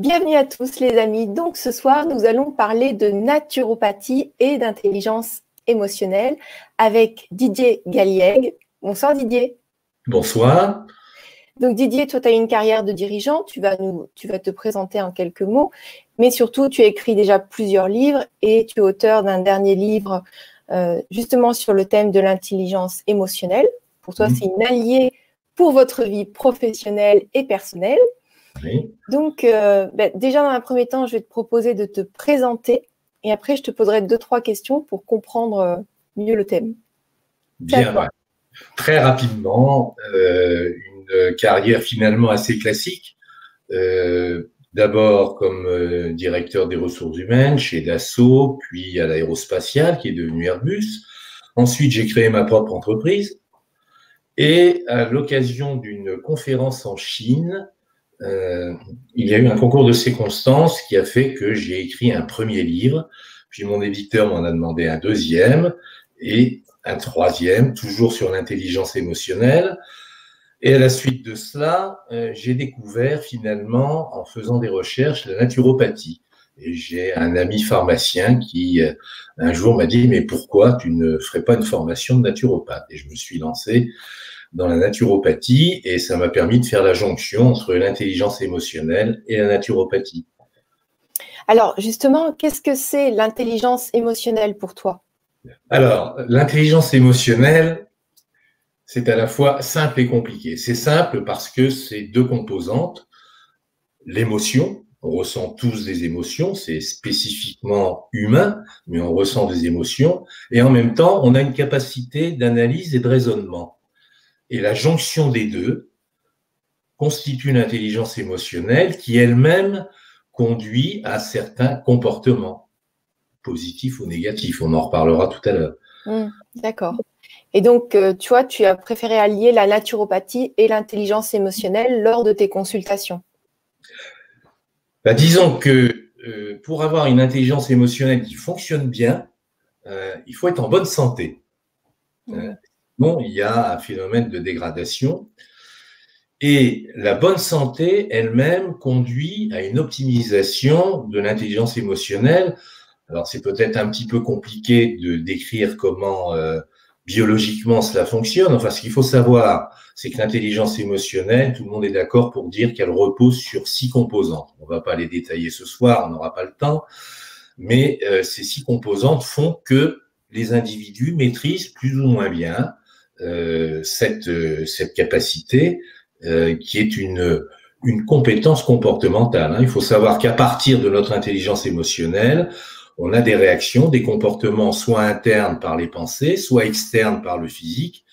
Bienvenue à tous les amis. Donc ce soir, nous allons parler de naturopathie et d'intelligence émotionnelle avec Didier Galliègue. Bonsoir Didier. Bonsoir. Donc Didier, toi tu as une carrière de dirigeant, tu vas, nous, tu vas te présenter en quelques mots, mais surtout tu as écrit déjà plusieurs livres et tu es auteur d'un dernier livre euh, justement sur le thème de l'intelligence émotionnelle. Pour toi, mhm. c'est une alliée pour votre vie professionnelle et personnelle. Donc, euh, ben, déjà dans un premier temps, je vais te proposer de te présenter et après, je te poserai deux, trois questions pour comprendre euh, mieux le thème. Bien, très rapidement, euh, une carrière finalement assez classique. D'abord comme directeur des ressources humaines chez Dassault, puis à l'aérospatiale qui est devenu Airbus. Ensuite, j'ai créé ma propre entreprise. Et à l'occasion d'une conférence en Chine, euh, il y a eu un concours de circonstances qui a fait que j'ai écrit un premier livre, puis mon éditeur m'en a demandé un deuxième et un troisième, toujours sur l'intelligence émotionnelle. Et à la suite de cela, euh, j'ai découvert finalement, en faisant des recherches, la naturopathie. Et j'ai un ami pharmacien qui, euh, un jour, m'a dit, mais pourquoi tu ne ferais pas une formation de naturopathe? Et je me suis lancé dans la naturopathie et ça m'a permis de faire la jonction entre l'intelligence émotionnelle et la naturopathie. Alors justement, qu'est-ce que c'est l'intelligence émotionnelle pour toi? Alors, l'intelligence émotionnelle, c'est à la fois simple et compliqué. C'est simple parce que c'est deux composantes. L'émotion, on ressent tous des émotions, c'est spécifiquement humain, mais on ressent des émotions, et en même temps, on a une capacité d'analyse et de raisonnement. Et la jonction des deux constitue une intelligence émotionnelle qui elle-même conduit à certains comportements, positifs ou négatifs. On en reparlera tout à l'heure. Hmm, d'accord. Et donc, euh, tu vois, tu as préféré allier la naturopathie et l'intelligence émotionnelle lors de tes consultations. Bah, disons que euh, pour avoir une intelligence émotionnelle qui fonctionne bien, euh, il faut être en bonne santé. Hmm il y a un phénomène de dégradation. Et la bonne santé elle-même conduit à une optimisation de l'intelligence émotionnelle. Alors c'est peut-être un petit peu compliqué de décrire comment euh, biologiquement cela fonctionne. Enfin, ce qu'il faut savoir, c'est que l'intelligence émotionnelle, tout le monde est d'accord pour dire qu'elle repose sur six composantes. On ne va pas les détailler ce soir, on n'aura pas le temps. Mais euh, ces six composantes font que les individus maîtrisent plus ou moins bien cette, euh, cette capacité euh, qui est une, une compétence comportementale. Hein. Il faut savoir qu'à partir de notre intelligence émotionnelle, on a des réactions, des comportements soit internes par les pensées, soit externes par le physique,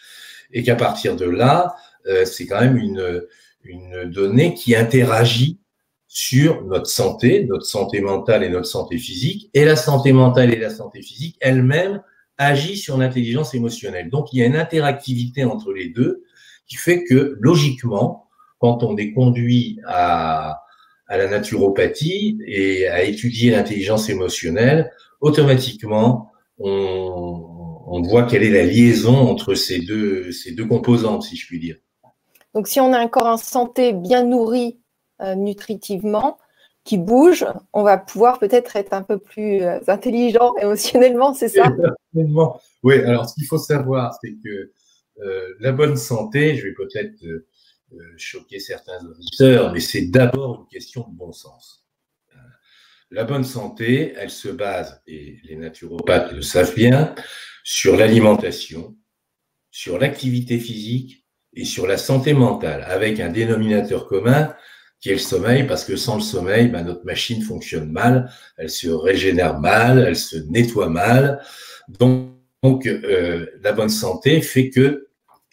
et qu'à partir de là, c'est quand même une, une donnée qui interagit sur notre santé, notre santé mentale et notre santé physique, et la santé mentale et la santé physique elles-mêmes agit sur l'intelligence émotionnelle. Donc, il y a une interactivité entre les deux qui fait que, logiquement, quand on est conduit à, à la naturopathie et à étudier l'intelligence émotionnelle, automatiquement, on, on, voit quelle est la liaison entre ces deux, ces deux composantes, si je puis dire. Donc, si on a un corps en santé bien nourri euh, nutritivement, qui bouge, on va pouvoir peut-être être un peu plus euh, intelligent émotionnellement, c'est ça? Oui, alors ce qu'il faut savoir, c'est que euh, la bonne santé, je vais peut-être euh, choquer certains auditeurs, mais c'est d'abord une question de bon sens. La bonne santé, elle se base, et les naturopathes le savent bien, sur l'alimentation, sur l'activité physique et sur la santé mentale, avec un dénominateur commun qui est le sommeil, parce que sans le sommeil, ben, notre machine fonctionne mal, elle se régénère mal, elle se nettoie mal. Donc, donc euh, la bonne santé fait que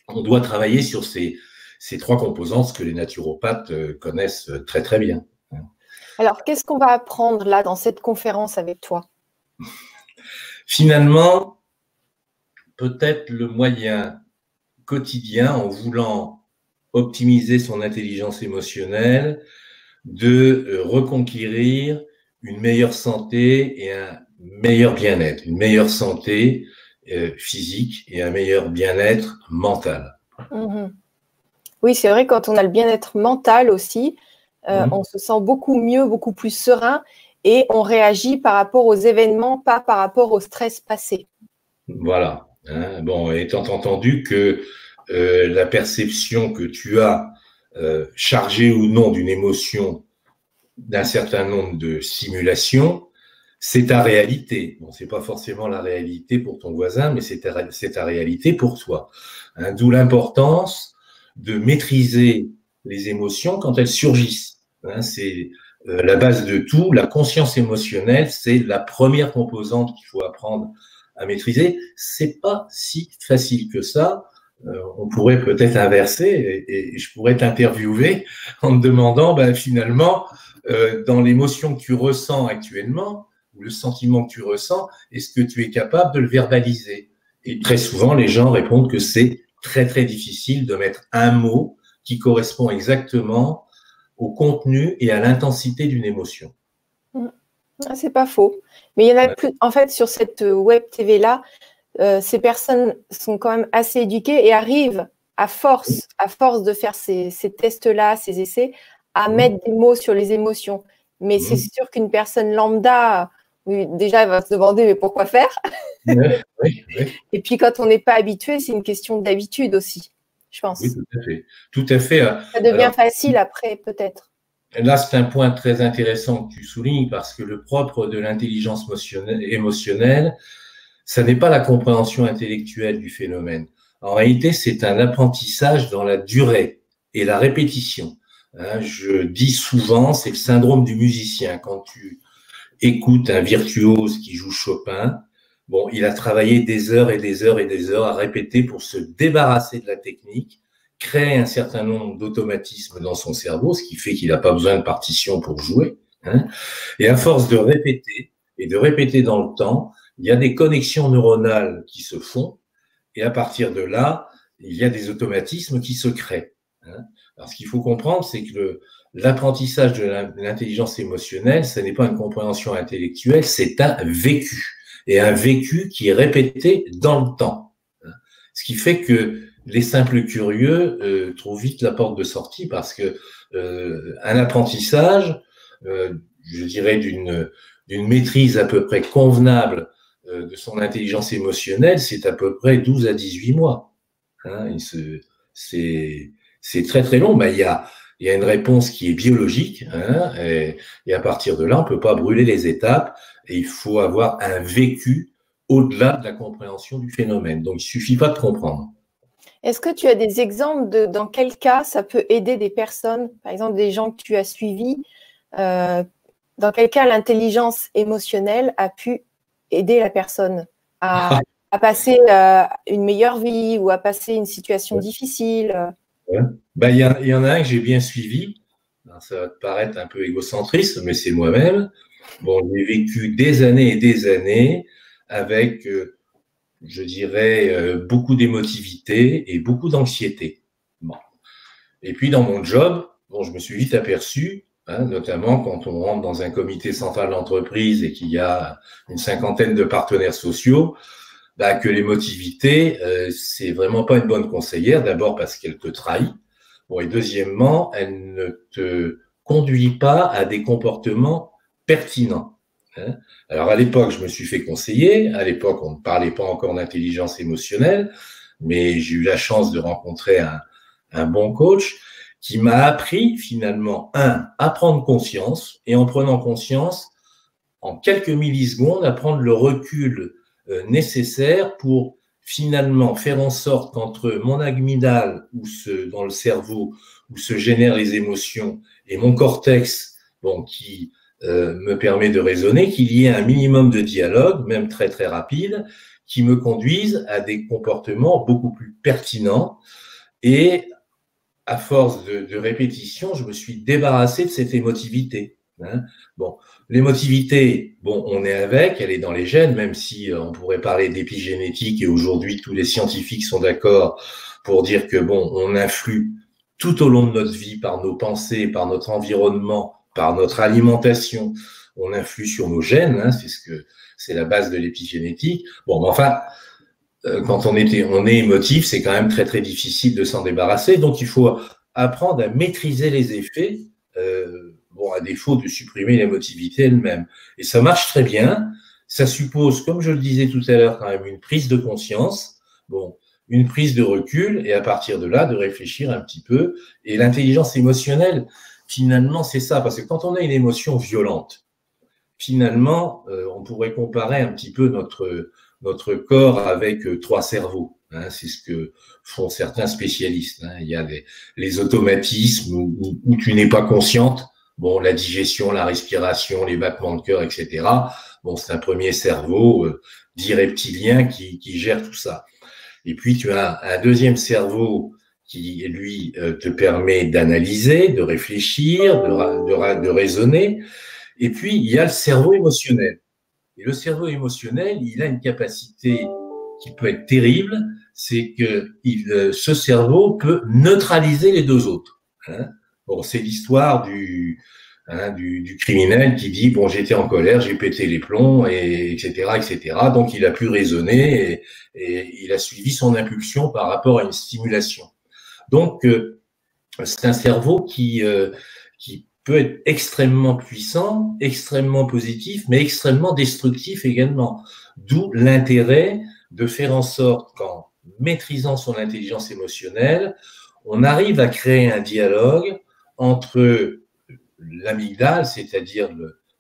on doit travailler sur ces, ces trois composantes que les naturopathes euh, connaissent très très bien. Alors, qu'est-ce qu'on va apprendre là dans cette conférence avec toi? Finalement, peut-être le moyen quotidien en voulant optimiser son intelligence émotionnelle, de euh, reconquérir une meilleure santé et un meilleur bien-être, une meilleure santé euh, physique et un meilleur bien-être mental. Mhm. Oui, c'est vrai, quand on a le bien-être mental aussi, euh, mhm. on se sent beaucoup mieux, beaucoup plus serein et on réagit par rapport aux événements, pas par rapport au stress passé. Voilà. Hein. Bon, étant entendu que euh, la perception que tu as, euh, chargée ou non d'une émotion, d'un certain nombre de simulations, c'est ta réalité. Bon, c'est pas forcément la réalité pour ton voisin, mais c'est ta, réalité pour toi. Hein. D'où l'importance de maîtriser les émotions quand elles surgissent. Hein. c'est euh, la base de tout. La conscience émotionnelle, c'est la première composante qu'il faut apprendre à maîtriser. C'est pas si facile que ça. Euh, on pourrait peut-être inverser et, je pourrais t'interviewer en te demandant ben, finalement, euh, dans l'émotion que tu ressens actuellement, ou le sentiment que tu ressens, est-ce que tu es capable de le verbaliser? Et très souvent, les gens répondent que c'est très très difficile de mettre un mot qui correspond exactement au contenu et à l'intensité d'une émotion. Mmh. Ah, c'est pas faux. Mais il y en a plus. En fait, sur cette euh, web TV là, euh, ces personnes sont quand même assez éduquées et arrivent à force, à force de faire ces, tests là, ces essais, à mmh. mettre des mots sur les émotions. Mais c'est mmh. sûr qu'une personne lambda, déjà, elle va se demander mais pourquoi faire? Et puis quand on n'est pas habitué, c'est une question d'habitude aussi je pense. Oui, tout à fait. Tout à fait. Ça devient facile après, peut-être. Là, c'est un point très intéressant que tu soulignes parce que le propre de l'intelligence émotionnelle, ça n'est pas la compréhension intellectuelle du phénomène. En réalité, c'est un apprentissage dans la durée et la répétition. Hein, je dis souvent, c'est le syndrome du musicien. Quand tu écoutes un virtuose qui joue Chopin, Bon, il a travaillé des heures et des heures et des heures à répéter pour se débarrasser de la technique, créer un certain nombre d'automatismes dans son cerveau, ce qui fait qu'il n'a pas besoin de partition pour jouer. Hein. Et à force de répéter et de répéter dans le temps, il y a des connexions neuronales qui se font, et à partir de là, il y a des automatismes qui se créent. Hein. Alors, ce qu'il faut comprendre, c'est que l'apprentissage de l'intelligence émotionnelle, ce n'est pas une compréhension intellectuelle, c'est un vécu et un vécu qui est répété dans le temps. Ce qui fait que les simples curieux euh, trouvent vite la porte de sortie parce que euh, un apprentissage, euh, je dirais d'une d'une maîtrise à peu près convenable de son intelligence émotionnelle, c'est à peu près 12 à 18 mois. Hein, c'est très très long. mais il y a une réponse qui est biologique, hein, et, à partir de là, on peut pas brûler les étapes, et il faut avoir un vécu au-delà de la compréhension du phénomène. Donc, il suffit pas de comprendre. Est-ce que tu as des exemples de dans quel cas ça peut aider des personnes, par exemple des gens que tu as suivis, euh, dans quel cas l'intelligence émotionnelle a pu aider la personne à, à passer euh, une meilleure vie ou à passer une situation difficile ben, il y, y, en a un que j'ai bien suivi. ça va te paraître un peu égocentriste, mais c'est moi-même. Bon, j'ai vécu des années et des années avec, euh, je dirais, euh, beaucoup d'émotivité et beaucoup d'anxiété. Bon. Et puis dans mon job, bon, je me suis vite aperçu, hein, notamment quand on rentre dans un comité central d'entreprise et qu'il y a une cinquantaine de partenaires sociaux, bah, que l'émotivité, euh, c'est vraiment pas une bonne conseillère. D'abord parce qu'elle te trahit. Bon, et deuxièmement, elle ne te conduit pas à des comportements pertinents. Hein. Alors à l'époque, je me suis fait conseiller. À l'époque, on ne parlait pas encore d'intelligence émotionnelle, mais j'ai eu la chance de rencontrer un, un bon coach qui m'a appris finalement, un, à prendre conscience, et en prenant conscience, en quelques millisecondes, à prendre le recul euh, nécessaire pour finalement faire en sorte qu'entre mon amygdale, ou ce, dans le cerveau, où se génèrent les émotions, et mon cortex, bon, qui euh, me permet de raisonner, qu'il y ait un minimum de dialogue, même très très rapide, qui me conduise à des comportements beaucoup plus pertinents. Et à force de, de répétition, je me suis débarrassé de cette émotivité. Hein. Bon, l'émotivité, bon, on est avec, elle est dans les gènes, même si euh, on pourrait parler d'épigénétique et aujourd'hui tous les scientifiques sont d'accord pour dire que bon, on influe tout au long de notre vie par nos pensées, par notre environnement, par notre alimentation, on influe sur nos gènes, hein, c'est ce que c'est la base de l'épigénétique. Bon, mais enfin, quand on est, on est émotif, c'est quand même très très difficile de s'en débarrasser, donc il faut apprendre à maîtriser les effets bon, à défaut de supprimer l'émotivité elle-même. Et ça marche très bien. Ça suppose, comme je le disais tout à l'heure, quand même une prise de conscience, bon, une prise de recul, et à partir de là, de réfléchir un petit peu. Et l'intelligence émotionnelle, finalement, c'est ça, parce que quand on a une émotion violente, finalement, euh, on pourrait comparer un petit peu notre, notre corps avec euh, trois cerveaux. Hein, c'est ce que font certains spécialistes. Hein. Il y a les automatismes où, tu n'es pas consciente. Bon, la digestion, la respiration, les battements de cœur, etc. Bon, c'est un premier cerveau euh, dit reptilien qui, gère tout ça. Et puis, tu as un deuxième cerveau qui, lui, euh, te permet d'analyser, de réfléchir, de raisonner. Et puis, il y a le cerveau émotionnel. Et le cerveau émotionnel, il a une capacité qui peut être terrible, c'est que il, euh, ce cerveau peut neutraliser les deux autres. Hein. Bon, c'est l'histoire du, hein, du, du, criminel qui dit bon j'étais en colère, j'ai pété les plombs et etc etc. Donc il a pu raisonner et, il a suivi son impulsion par rapport à une stimulation. Donc euh, c'est un cerveau qui euh, qui peut être extrêmement puissant, extrêmement positif, mais extrêmement destructif également. D'où l'intérêt de faire en sorte qu'en maîtrisant son intelligence émotionnelle, on arrive à créer un dialogue entre l'amygdale, c'est-à-dire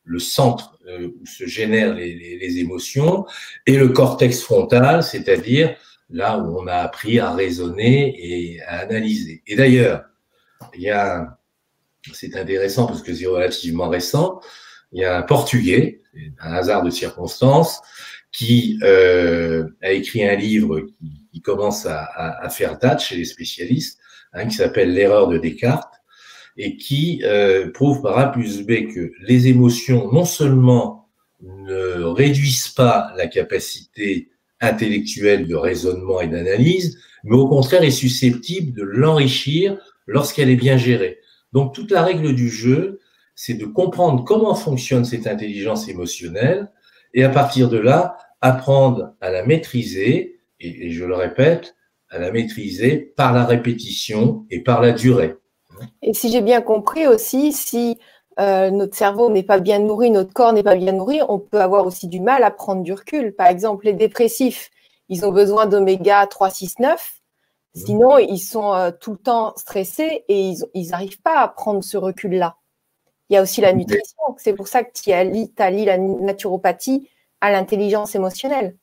le, centre euh, où se génèrent les, émotions, et le cortex frontal, c'est-à-dire là où on a appris à raisonner et à analyser. Et d'ailleurs, il y a, c'est intéressant parce que c'est relativement récent, il y a un Portugais, un hasard de circonstance, qui euh, a écrit un livre qui, commence à, faire date chez les spécialistes, hein, qui s'appelle L'erreur de Descartes, et qui euh, prouve par A plus B que les émotions non seulement ne réduisent pas la capacité intellectuelle de raisonnement et d'analyse, mais au contraire est susceptible de l'enrichir lorsqu'elle est bien gérée. Donc toute la règle du jeu, c'est de comprendre comment fonctionne cette intelligence émotionnelle et à partir de là, apprendre à la maîtriser, et, je le répète, à la maîtriser par la répétition et par la durée. Et si j'ai bien compris aussi, si euh, notre cerveau n'est pas bien nourri, notre corps n'est pas bien nourri, on peut avoir aussi du mal à prendre du recul. Par exemple, les dépressifs, ils ont besoin d'oméga 3, 6, 9. Sinon, ils sont euh, tout le temps stressés et ils n'arrivent pas à prendre ce recul-là. Il y a aussi la nutrition. C'est pour ça que tu allies, allies la naturopathie à l'intelligence émotionnelle.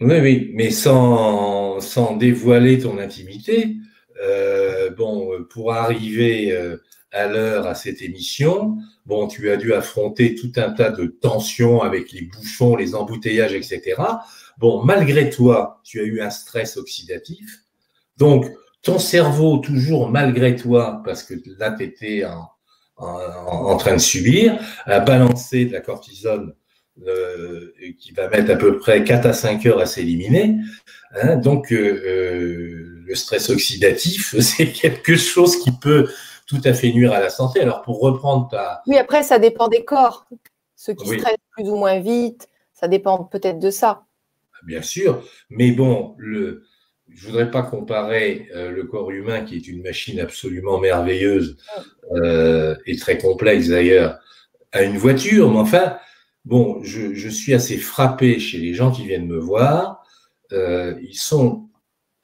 Oui, oui, mais sans, sans dévoiler ton intimité, euh, bon, pour arriver euh, à l'heure à cette émission, bon, tu as dû affronter tout un tas de tensions avec les bouchons, les embouteillages, etc. Bon, malgré toi, tu as eu un stress oxydatif. Donc, ton cerveau, toujours malgré toi, parce que là, tu étais en, en, train de subir, a balancé de la cortisone euh, qui va mettre à peu près 4 à 5 heures à s'éliminer. Hein, donc, euh, euh, le stress oxydatif, c'est quelque chose qui peut tout à fait nuire à la santé. Alors, pour reprendre ta... Oui, après, ça dépend des corps. Ceux qui stressent plus ou moins vite, ça dépend peut-être de ça. Bien sûr, mais bon, le, je voudrais pas comparer euh, le corps humain, qui est une machine absolument merveilleuse euh, et très complexe d'ailleurs, à une voiture, mais enfin, bon, je, suis assez frappé chez les gens qui viennent me voir. Euh, ils sont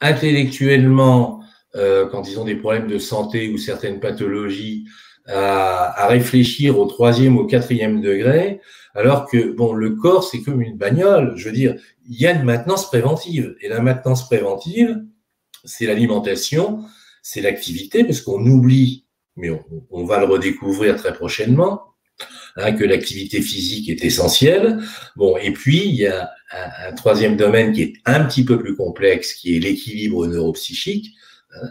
intellectuellement, quand ils ont des problèmes de santé ou certaines pathologies, à, à, réfléchir au troisième, au quatrième degré, alors que bon, le corps c'est comme une bagnole. Je veux dire, il y a une maintenance préventive, et la maintenance préventive, c'est l'alimentation, c'est l'activité, parce qu'on oublie, mais on, va le redécouvrir très prochainement, hein, que l'activité physique est essentielle. Bon, et puis il y a un, troisième domaine qui est un petit peu plus complexe, qui est l'équilibre neuropsychique. Hein,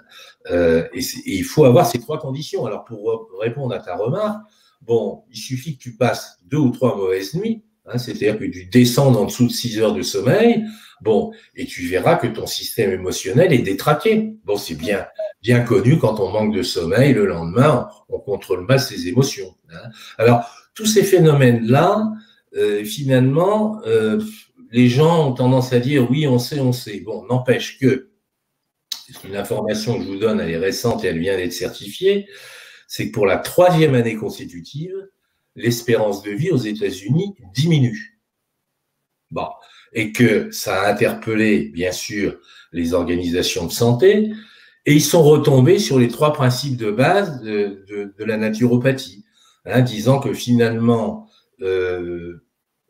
euh, et, il faut avoir ces trois conditions. Alors pour répondre à ta remarque, bon, il suffit que tu passes deux ou trois mauvaises nuits, hein, c'est-à-dire que tu descendes en dessous de six heures de sommeil, bon, et tu verras que ton système émotionnel est détraqué. Bon, c'est bien, bien connu quand on manque de sommeil, le lendemain, on, contrôle mal ses émotions. Hein. Alors, tous ces phénomènes-là, euh, finalement, euh, les gens ont tendance à dire oui, on sait, on sait. Bon, n'empêche que, une information que je vous donne, elle est récente et elle vient d'être certifiée, c'est que pour la troisième année consécutive, l'espérance de vie aux États-Unis diminue. Bon, et que ça a interpellé, bien sûr, les organisations de santé, et ils sont retombés sur les trois principes de base de, la naturopathie, hein, disant que finalement, euh,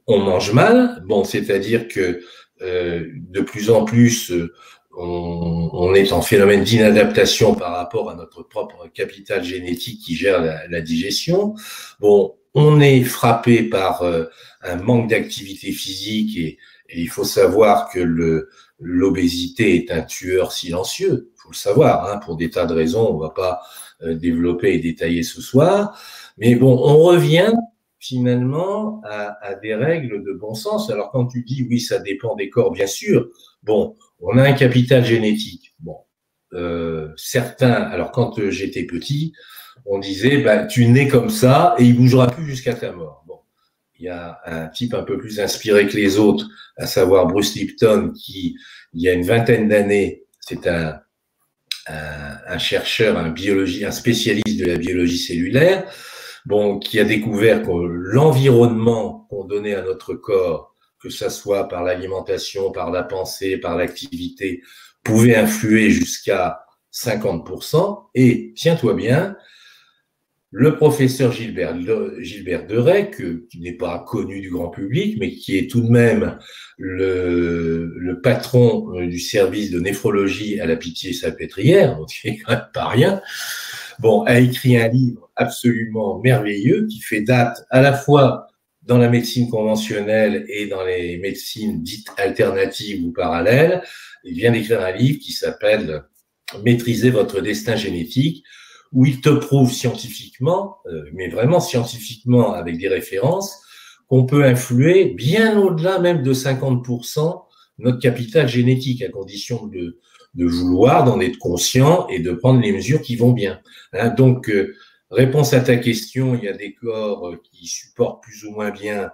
on mange mal, bon, c'est-à-dire que euh, de plus en plus, on, on, est en phénomène d'inadaptation par rapport à notre propre capital génétique qui gère la, la digestion. Bon, on est frappé par euh, un manque d'activité physique et, et, il faut savoir que l'obésité est un tueur silencieux, il faut le savoir, hein, pour des tas de raisons, on va pas euh, développer et détailler ce soir. Mais bon, on revient finalement à, à, des règles de bon sens. Alors quand tu dis oui, ça dépend des corps, bien sûr. Bon, on a un capital génétique. Bon, euh, certains. Alors quand euh, j'étais petit, on disait bah, tu nais comme ça et il bougera plus jusqu'à ta mort. Bon, il y a un type un peu plus inspiré que les autres, à savoir Bruce Lipton, qui il y a une vingtaine d'années, c'est un, un, un, chercheur, un biologie, un spécialiste de la biologie cellulaire, bon, qui a découvert que l'environnement qu'on donnait à notre corps, que ça soit par l'alimentation, par la pensée, par l'activité, pouvait influer jusqu'à 50%. Et tiens-toi bien, le professeur Gilbert, Gilbert Deray, qui n'est pas connu du grand public, mais qui est tout de même le, le patron euh, du service de néphrologie à la Pitié-Salpêtrière, donc c'est quand pas rien, bon, a écrit un livre absolument merveilleux qui fait date à la fois dans la médecine conventionnelle et dans les médecines dites alternatives ou parallèles. Il vient d'écrire un livre qui s'appelle Maîtriser votre destin génétique, où il te prouve scientifiquement, euh, mais vraiment scientifiquement avec des références, qu'on peut influer bien au-delà même de 50% notre capital génétique, à condition de, de vouloir, d'en être conscient et de prendre les mesures qui vont bien. Hein, donc, euh, réponse à ta question, il y a des corps euh, qui supportent plus ou moins bien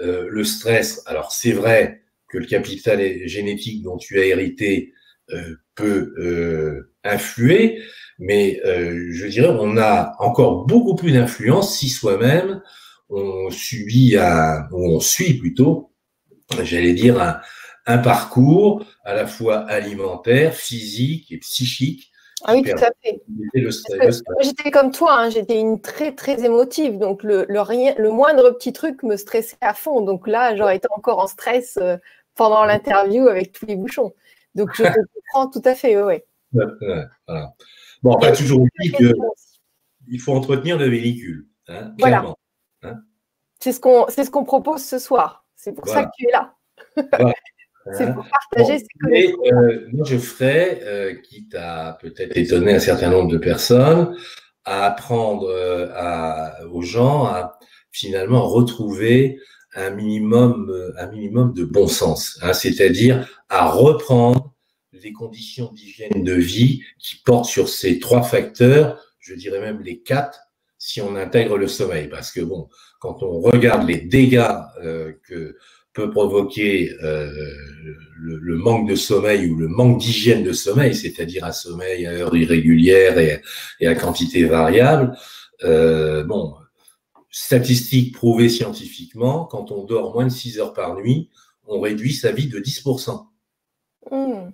euh, le stress. Alors, c'est vrai que le capital génétique dont tu as hérité euh, peut euh, influer, mais je dirais on a encore beaucoup plus d'influence si soi-même on subit un, ou on suit plutôt, j'allais dire un, un parcours à la fois alimentaire, physique et psychique. Ah oui, tout à fait. J'étais comme toi, hein, j'étais une très très émotive, donc le, le, rien, le moindre petit truc me stressait à fond. Donc là, j'aurais été encore en stress euh, pendant l'interview avec tous les bouchons. Donc je te comprends tout à fait, oui. Ouais, voilà. Bon, pas toujours dit qu'il faut entretenir le véhicule. Hein, voilà. Hein. C'est ce qu'on ce qu'on propose ce soir. C'est pour ça que tu es là. C'est pour partager ces. Euh, moi, je ferais, euh, quitte à peut-être étonner un certain nombre de personnes, à apprendre euh, à, aux gens à finalement retrouver un minimum, un minimum de bon sens, hein, c'est-à-dire à reprendre les conditions d'hygiène de vie qui portent sur ces trois facteurs, je dirais même les quatre, si on intègre le sommeil. Parce que bon, quand on regarde les dégâts que peut provoquer euh, le, le, manque de sommeil ou le manque d'hygiène de sommeil, c'est-à-dire un sommeil à heure irrégulière et, et à quantité variable. Euh, bon, statistiques prouvées scientifiquement, quand on dort moins de 6 heures par nuit, on réduit sa vie de 10%. Mmh.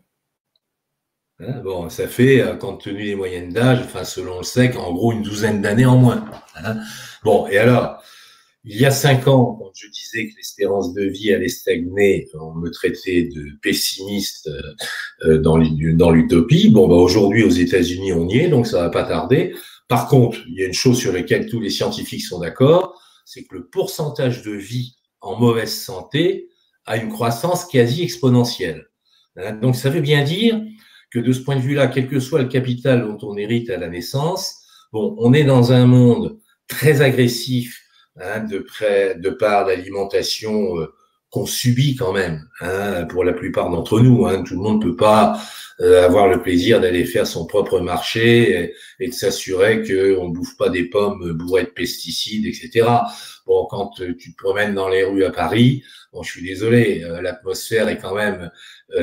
Hein, bon, ça fait, euh, compte tenu des moyennes d'âge, enfin selon le SEC, en gros une douzaine d'années en moins. Hein. Bon, et alors, il y a cinq ans, quand je disais que l'espérance de vie allait stagner, on me traitait de pessimiste euh, dans l'utopie. Bon, bah aujourd'hui aux États-Unis, on y est, donc ça va pas tarder. Par contre, il y a une chose sur laquelle tous les scientifiques sont d'accord, c'est que le pourcentage de vie en mauvaise santé a une croissance quasi exponentielle. Hein, donc ça veut bien dire que de ce point de vue-là, quel que soit le capital dont on hérite à la naissance, bon, on est dans un monde très agressif hein, de près, de par l'alimentation euh, qu'on subit quand même, hein, pour la plupart d'entre nous. Hein, tout le monde ne peut pas euh, avoir le plaisir d'aller faire son propre marché et, de s'assurer qu'on ne bouffe pas des pommes bourrées de pesticides, etc. Bon, quand tu te promènes dans les rues à Paris, bon, je suis désolé, euh, l'atmosphère est quand même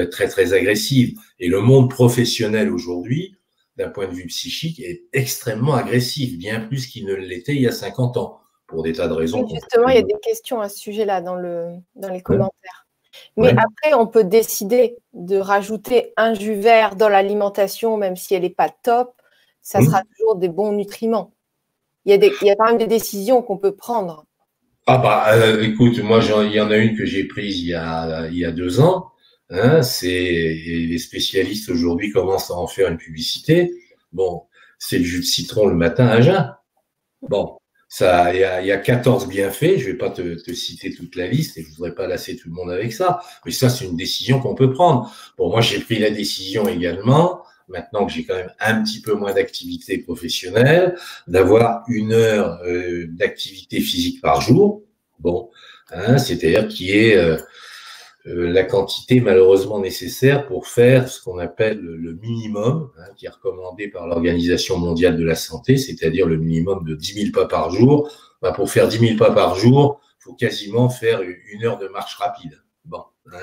très très agressive. Et le monde professionnel aujourd'hui d'un point de vue psychique, est extrêmement agressif, bien plus qu'il ne l'était il y a 50 ans, pour des tas de raisons. justement, il y a des questions à ce sujet-là dans, le, dans les commentaires. Mais après, on peut décider de rajouter un jus vert dans l'alimentation, même si elle n'est pas top, ça sera toujours des bons nutriments. Il y, a des, il y a quand même des décisions qu'on peut prendre. Ah bah, euh, écoute, moi, il y en a une que j'ai prise il y a, il y a deux ans. Hein, c'est les spécialistes aujourd'hui commencent à en faire une publicité. Bon, c'est le jus de citron le matin à jeun. Bon, ça, il y a, y a 14 bienfaits. Je vais pas te, te, citer toute la liste et je voudrais pas lasser tout le monde avec ça. Mais ça, c'est une décision qu'on peut prendre. Bon, moi, j'ai pris la décision également maintenant que j'ai quand même un petit peu moins d'activité professionnelle, d'avoir une heure euh, d'activité physique par jour. Bon, hein, c'est-à-dire qui est euh, la quantité malheureusement nécessaire pour faire ce qu'on appelle le minimum, hein, qui est recommandé par l'Organisation mondiale de la santé, c'est-à-dire le minimum de 10 000 pas par jour. Bah, pour faire 10 000 pas par jour, il faut quasiment faire une heure de marche rapide. Bon, hein,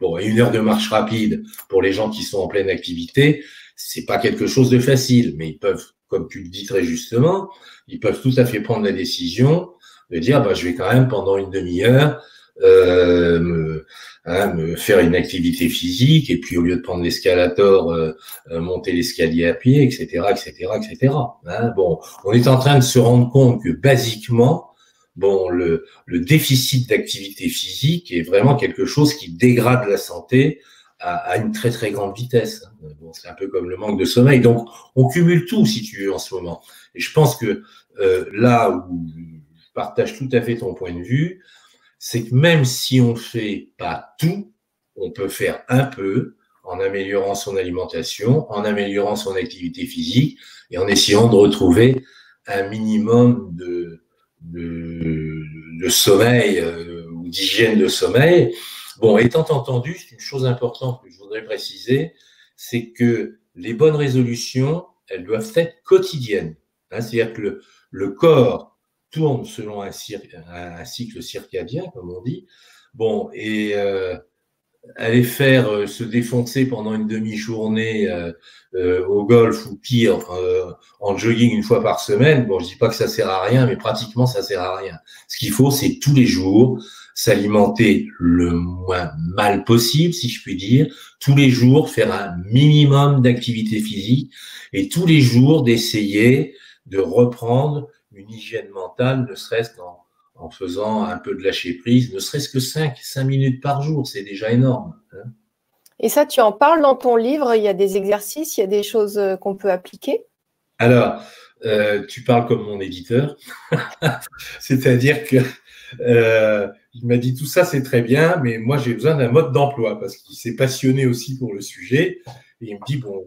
Bon, une heure de marche rapide pour les gens qui sont en pleine activité, c'est pas quelque chose de facile, mais ils peuvent, comme tu le dis très justement, ils peuvent tout à fait prendre la décision de dire, bah, je vais quand même pendant une demi-heure euh, me, hein, me, faire une activité physique, et puis au lieu de prendre l'escalator, euh, euh, monter l'escalier à pied, etc., etc., etc. Hein, bon, on est en train de se rendre compte que basiquement, bon, le, le déficit d'activité physique est vraiment quelque chose qui dégrade la santé à, à une très très grande vitesse. Bon, c'est un peu comme le manque de sommeil. Donc, on cumule tout, si tu veux, en ce moment. Et je pense que euh, là où je partage tout à fait ton point de vue, c'est que même si on ne fait pas tout, on peut faire un peu en améliorant son alimentation, en améliorant son activité physique et en essayant de retrouver un minimum de, de, sommeil euh, ou d'hygiène de sommeil. Bon, étant entendu, c'est une chose importante que je voudrais préciser, c'est que les bonnes résolutions, elles doivent être quotidiennes. Hein, C'est-à-dire que le, le, corps tourne selon un, cycle circadien, comme on dit. Bon, et euh, aller faire euh, se défoncer pendant une demi-journée euh, euh, au golf ou pire en jogging une fois par semaine, bon, je dis pas que ça sert à rien, mais pratiquement ça sert à rien. Ce qu'il faut, c'est tous les jours s'alimenter le moins mal possible, si je puis dire, tous les jours faire un minimum d'activité physique et tous les jours d'essayer de reprendre une hygiène mentale, ne serait-ce qu'en en faisant un peu de lâcher prise, ne serait-ce que 5, 5 minutes par jour, c'est déjà énorme. Hein. Et ça, tu en parles dans ton livre, il y a des exercices, il y a des choses euh, qu'on peut appliquer? Alors, euh, tu parles comme mon éditeur, c'est-à-dire que euh, il m'a dit tout ça c'est très bien, mais moi j'ai besoin d'un mode d'emploi parce qu'il s'est passionné aussi pour le sujet. Et il me dit bon,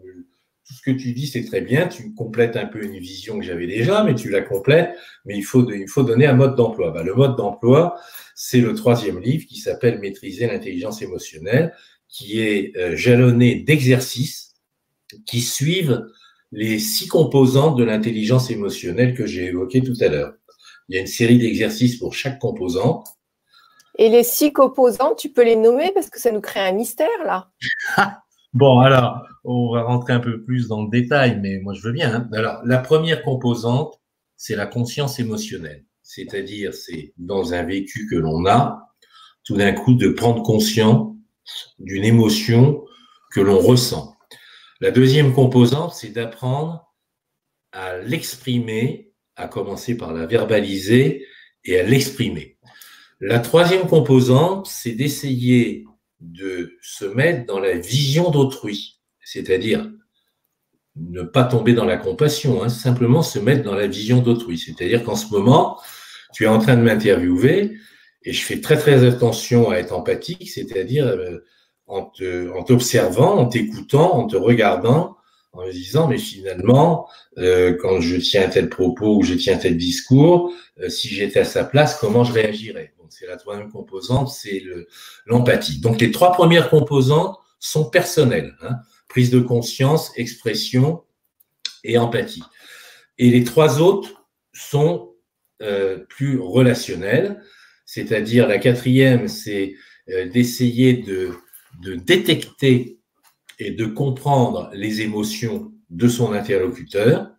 tout ce que tu dis, c'est très bien, tu complètes un peu une vision que j'avais déjà, mais tu la complètes, mais il faut, il faut donner un mode d'emploi. Bah, le mode d'emploi, c'est le troisième livre qui s'appelle Maîtriser l'intelligence émotionnelle, qui est euh, jalonné d'exercices qui suivent les six composantes de l'intelligence émotionnelle que j'ai évoquées tout à l'heure. Il y a une série d'exercices pour chaque composante. Et les six composantes, tu peux les nommer parce que ça nous crée un mystère là. Bon, alors, on va rentrer un peu plus dans le détail, mais moi je veux bien. Hein. Alors, la première composante, c'est la conscience émotionnelle. C'est-à-dire, c'est dans un vécu que l'on a, tout d'un coup, de prendre conscience d'une émotion que l'on ressent. La deuxième composante, c'est d'apprendre à l'exprimer, à commencer par la verbaliser et à l'exprimer. La troisième composante, c'est d'essayer de se mettre dans la vision d'autrui, c'est-à-dire ne pas tomber dans la compassion, hein, simplement se mettre dans la vision d'autrui. C'est-à-dire qu'en ce moment, tu es en train de m'interviewer et je fais très très attention à être empathique, c'est-à-dire euh, en t'observant, en t'écoutant, en te regardant, en me disant mais finalement, euh, quand je tiens tel propos ou je tiens tel discours, euh, si j'étais à sa place, comment je réagirais? C'est la troisième composante, c'est l'empathie. Donc les trois premières composantes sont personnelles. Hein. Prise de conscience, expression et empathie. Et les trois autres sont euh, plus relationnelles, c'est-à-dire la quatrième, c'est euh, d'essayer de, détecter et de comprendre les émotions de son interlocuteur.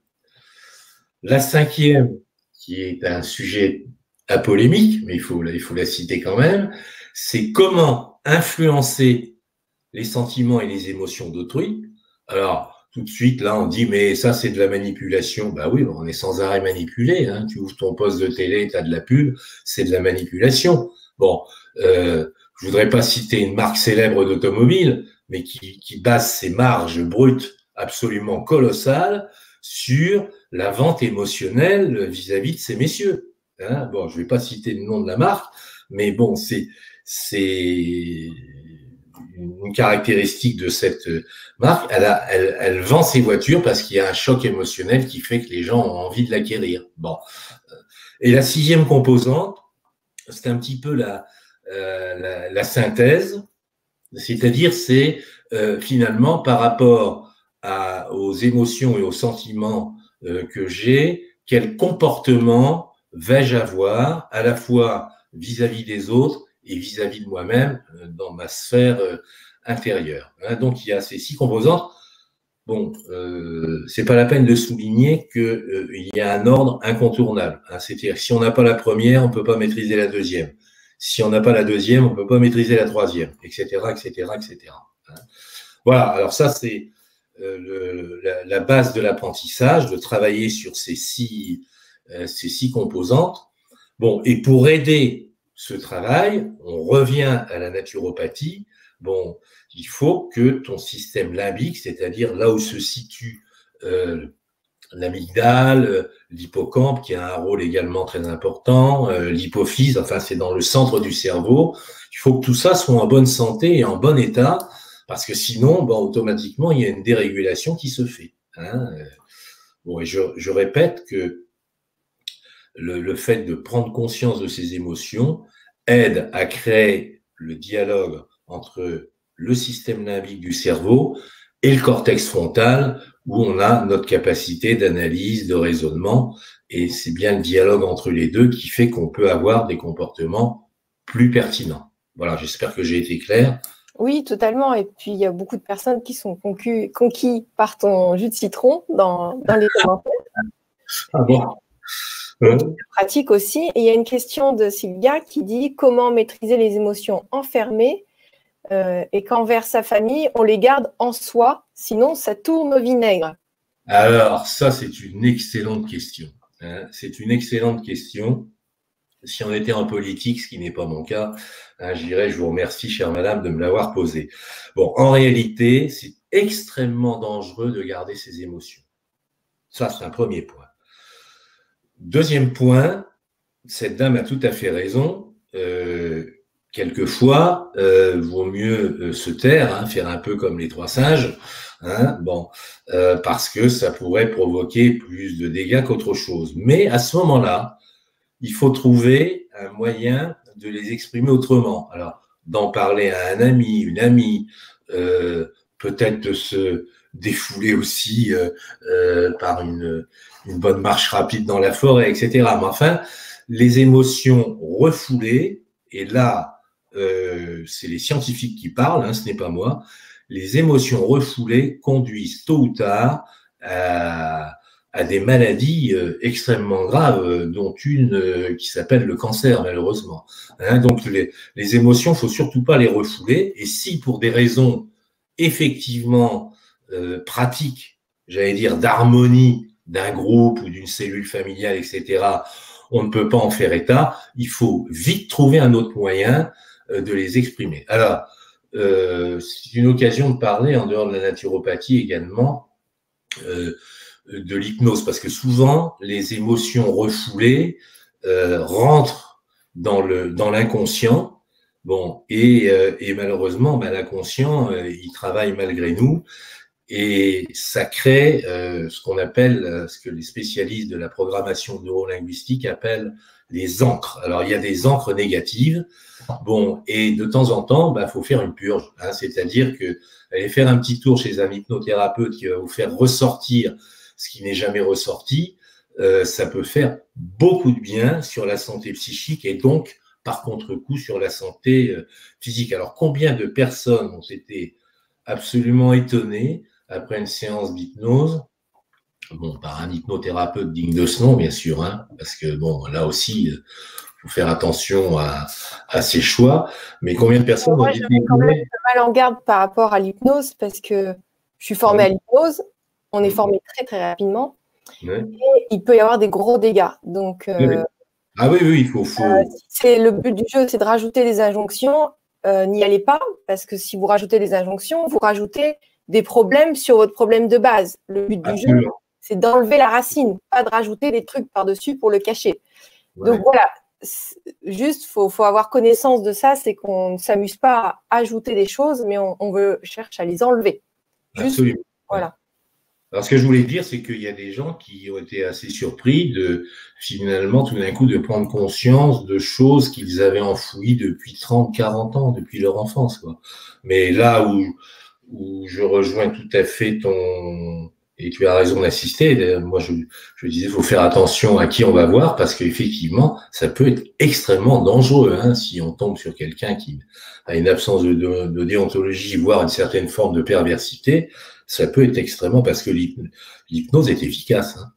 La cinquième, qui est un sujet à polémique, mais il faut la citer quand même, c'est comment influencer les sentiments et les émotions d'autrui. Alors, tout de suite, là, on dit, mais ça, c'est de la manipulation. Bah oui, on est sans arrêt manipulé. Hein. Tu ouvres ton poste de télé, tu as de la pub, c'est de la manipulation. Bon, euh, je voudrais pas citer une marque célèbre d'automobile, mais qui, qui base ses marges brutes absolument colossales sur la vente émotionnelle vis-à-vis de ces messieurs. Hein. bon, je vais pas citer le nom de la marque, mais bon, c'est c'est une caractéristique de cette marque. Elle, a, elle, elle vend ses voitures parce qu'il y a un choc émotionnel qui fait que les gens ont envie de l'acquérir. Bon. Et la sixième composante, c'est un petit peu la, euh, la, synthèse, c'est-à-dire c'est euh, finalement par rapport à, aux émotions et aux sentiments euh, que j'ai, quel comportement vais-je avoir à la fois vis-à-vis des autres et vis-à-vis de moi-même dans ma sphère intérieure. Hein. donc il y a ces six composantes. Bon, euh, c'est pas la peine de souligner qu'il il y a un ordre incontournable. Hein. C'est-à-dire si on n'a pas la première, on peut pas maîtriser la deuxième. Si on n'a pas la deuxième, on ne peut pas maîtriser la troisième, etc., etc., etc. Voilà, alors ça, c'est euh, la, base de l'apprentissage, de travailler sur ces six, euh, ces six composantes. Bon, et pour aider ce travail, on revient à la naturopathie. Bon, il faut que ton système limbique, c'est-à-dire là où se situe euh, l'amygdale, l'hippocampe qui a un rôle également très important, euh, l'hypophyse, enfin c'est dans le centre du cerveau. Il faut que tout ça soit en bonne santé et en bon état, parce que sinon, bon, automatiquement, il y a une dérégulation qui se fait. Hein. Bon, et je, répète que le, le fait de prendre conscience de ces émotions aide à créer le dialogue entre le système limbique du cerveau et le cortex frontal où on a notre capacité d'analyse, de raisonnement, et c'est bien le dialogue entre les deux qui fait qu'on peut avoir des comportements plus pertinents. Voilà, j'espère que j'ai été clair. Oui, totalement. Et puis, il y a beaucoup de personnes qui sont conquis, conquis par ton jus de citron dans, dans les commentaires. Ah bon? Pratique aussi. Et il y a une question de Sylvia qui dit comment maîtriser les émotions enfermées euh, et qu'envers sa famille, on les garde en soi, sinon ça tourne au vinaigre Alors, ça, c'est une excellente question. Hein. C'est une excellente question. Si on était en politique, ce qui n'est pas mon cas, hein, je dirais, je vous remercie, chère madame, de me l'avoir posé. Bon, en réalité, c'est extrêmement dangereux de garder ses émotions. Ça, c'est un premier point. Deuxième point, cette dame a tout à fait raison. Euh, quelquefois, euh, vaut mieux euh, se taire, hein, faire un peu comme les trois singes, hein, bon, euh, parce que ça pourrait provoquer plus de dégâts qu'autre chose. Mais à ce moment-là, il faut trouver un moyen de les exprimer autrement. Alors, d'en parler à un ami, une amie, peut-être de se défouler aussi euh, par une, une bonne marche rapide dans la forêt, etc. Mais enfin, les émotions refoulées, et là, euh, c'est les scientifiques qui parlent, hein, ce n'est pas moi, les émotions refoulées conduisent tôt ou tard à, des maladies euh, extrêmement graves, euh, dont une qui s'appelle le cancer, malheureusement. Hein, donc les, les émotions, faut surtout pas les refouler. Et si pour des raisons effectivement pratiques, j'allais dire d'harmonie d'un groupe ou d'une cellule familiale, etc., on ne peut pas en faire état, il faut vite trouver un autre moyen euh, de les exprimer. Alors, euh, c'est une occasion de parler en dehors de la naturopathie également euh, de l'hypnose, parce que souvent les émotions refoulées rentrent dans le dans l'inconscient. Bon, et, et malheureusement, ben, l'inconscient, il travaille malgré nous, et ça crée ce qu'on appelle, ce que les spécialistes de la programmation neurolinguistique appellent les encres. Alors, il y a des encres négatives Bon, et de temps en temps, il bah, faut faire une purge. Hein, C'est-à-dire que aller faire un petit tour chez un hypnothérapeute qui va vous faire ressortir ce qui n'est jamais ressorti, euh, ça peut faire beaucoup de bien sur la santé psychique et donc, par contre-coup, sur la santé euh, physique. Alors, combien de personnes ont été absolument étonnées après une séance d'hypnose, bon, par un hypnothérapeute digne de ce nom, bien sûr, hein, parce que bon, là aussi, il faut faire attention à, ses choix. Mais combien de personnes Moi, je quand même mal en garde par rapport à l'hypnose, parce que je suis formée à l'hypnose, on est formé très très rapidement, et il peut y avoir des gros dégâts. Donc, euh, ah oui, oui, il faut. Euh, c'est le but du jeu, c'est de rajouter des injonctions. Euh, n'y allez pas, parce que si vous rajoutez des injonctions, vous rajoutez des problèmes sur votre problème de base. Le but du jeu, c'est d'enlever la racine, pas de rajouter des trucs par-dessus pour le cacher. Donc voilà, juste, faut, faut avoir connaissance de ça, c'est qu'on ne s'amuse pas à ajouter des choses, mais on, veut cherche à les enlever. Absolument. Voilà. Alors, ce que je voulais dire, c'est qu'il y a des gens qui ont été assez surpris de finalement tout d'un coup de prendre conscience de choses qu'ils avaient enfouies depuis 30, 40 ans, depuis leur enfance. Quoi. Mais là où, où je rejoins tout à fait ton, et tu as raison d'assister. Moi, je, disais, il faut faire attention à qui on va voir parce qu'effectivement, ça peut être extrêmement dangereux hein, si on tombe sur quelqu'un qui a une absence de, déontologie, voire une certaine forme de perversité ça peut être extrêmement parce que l'hypnose est efficace. Hein.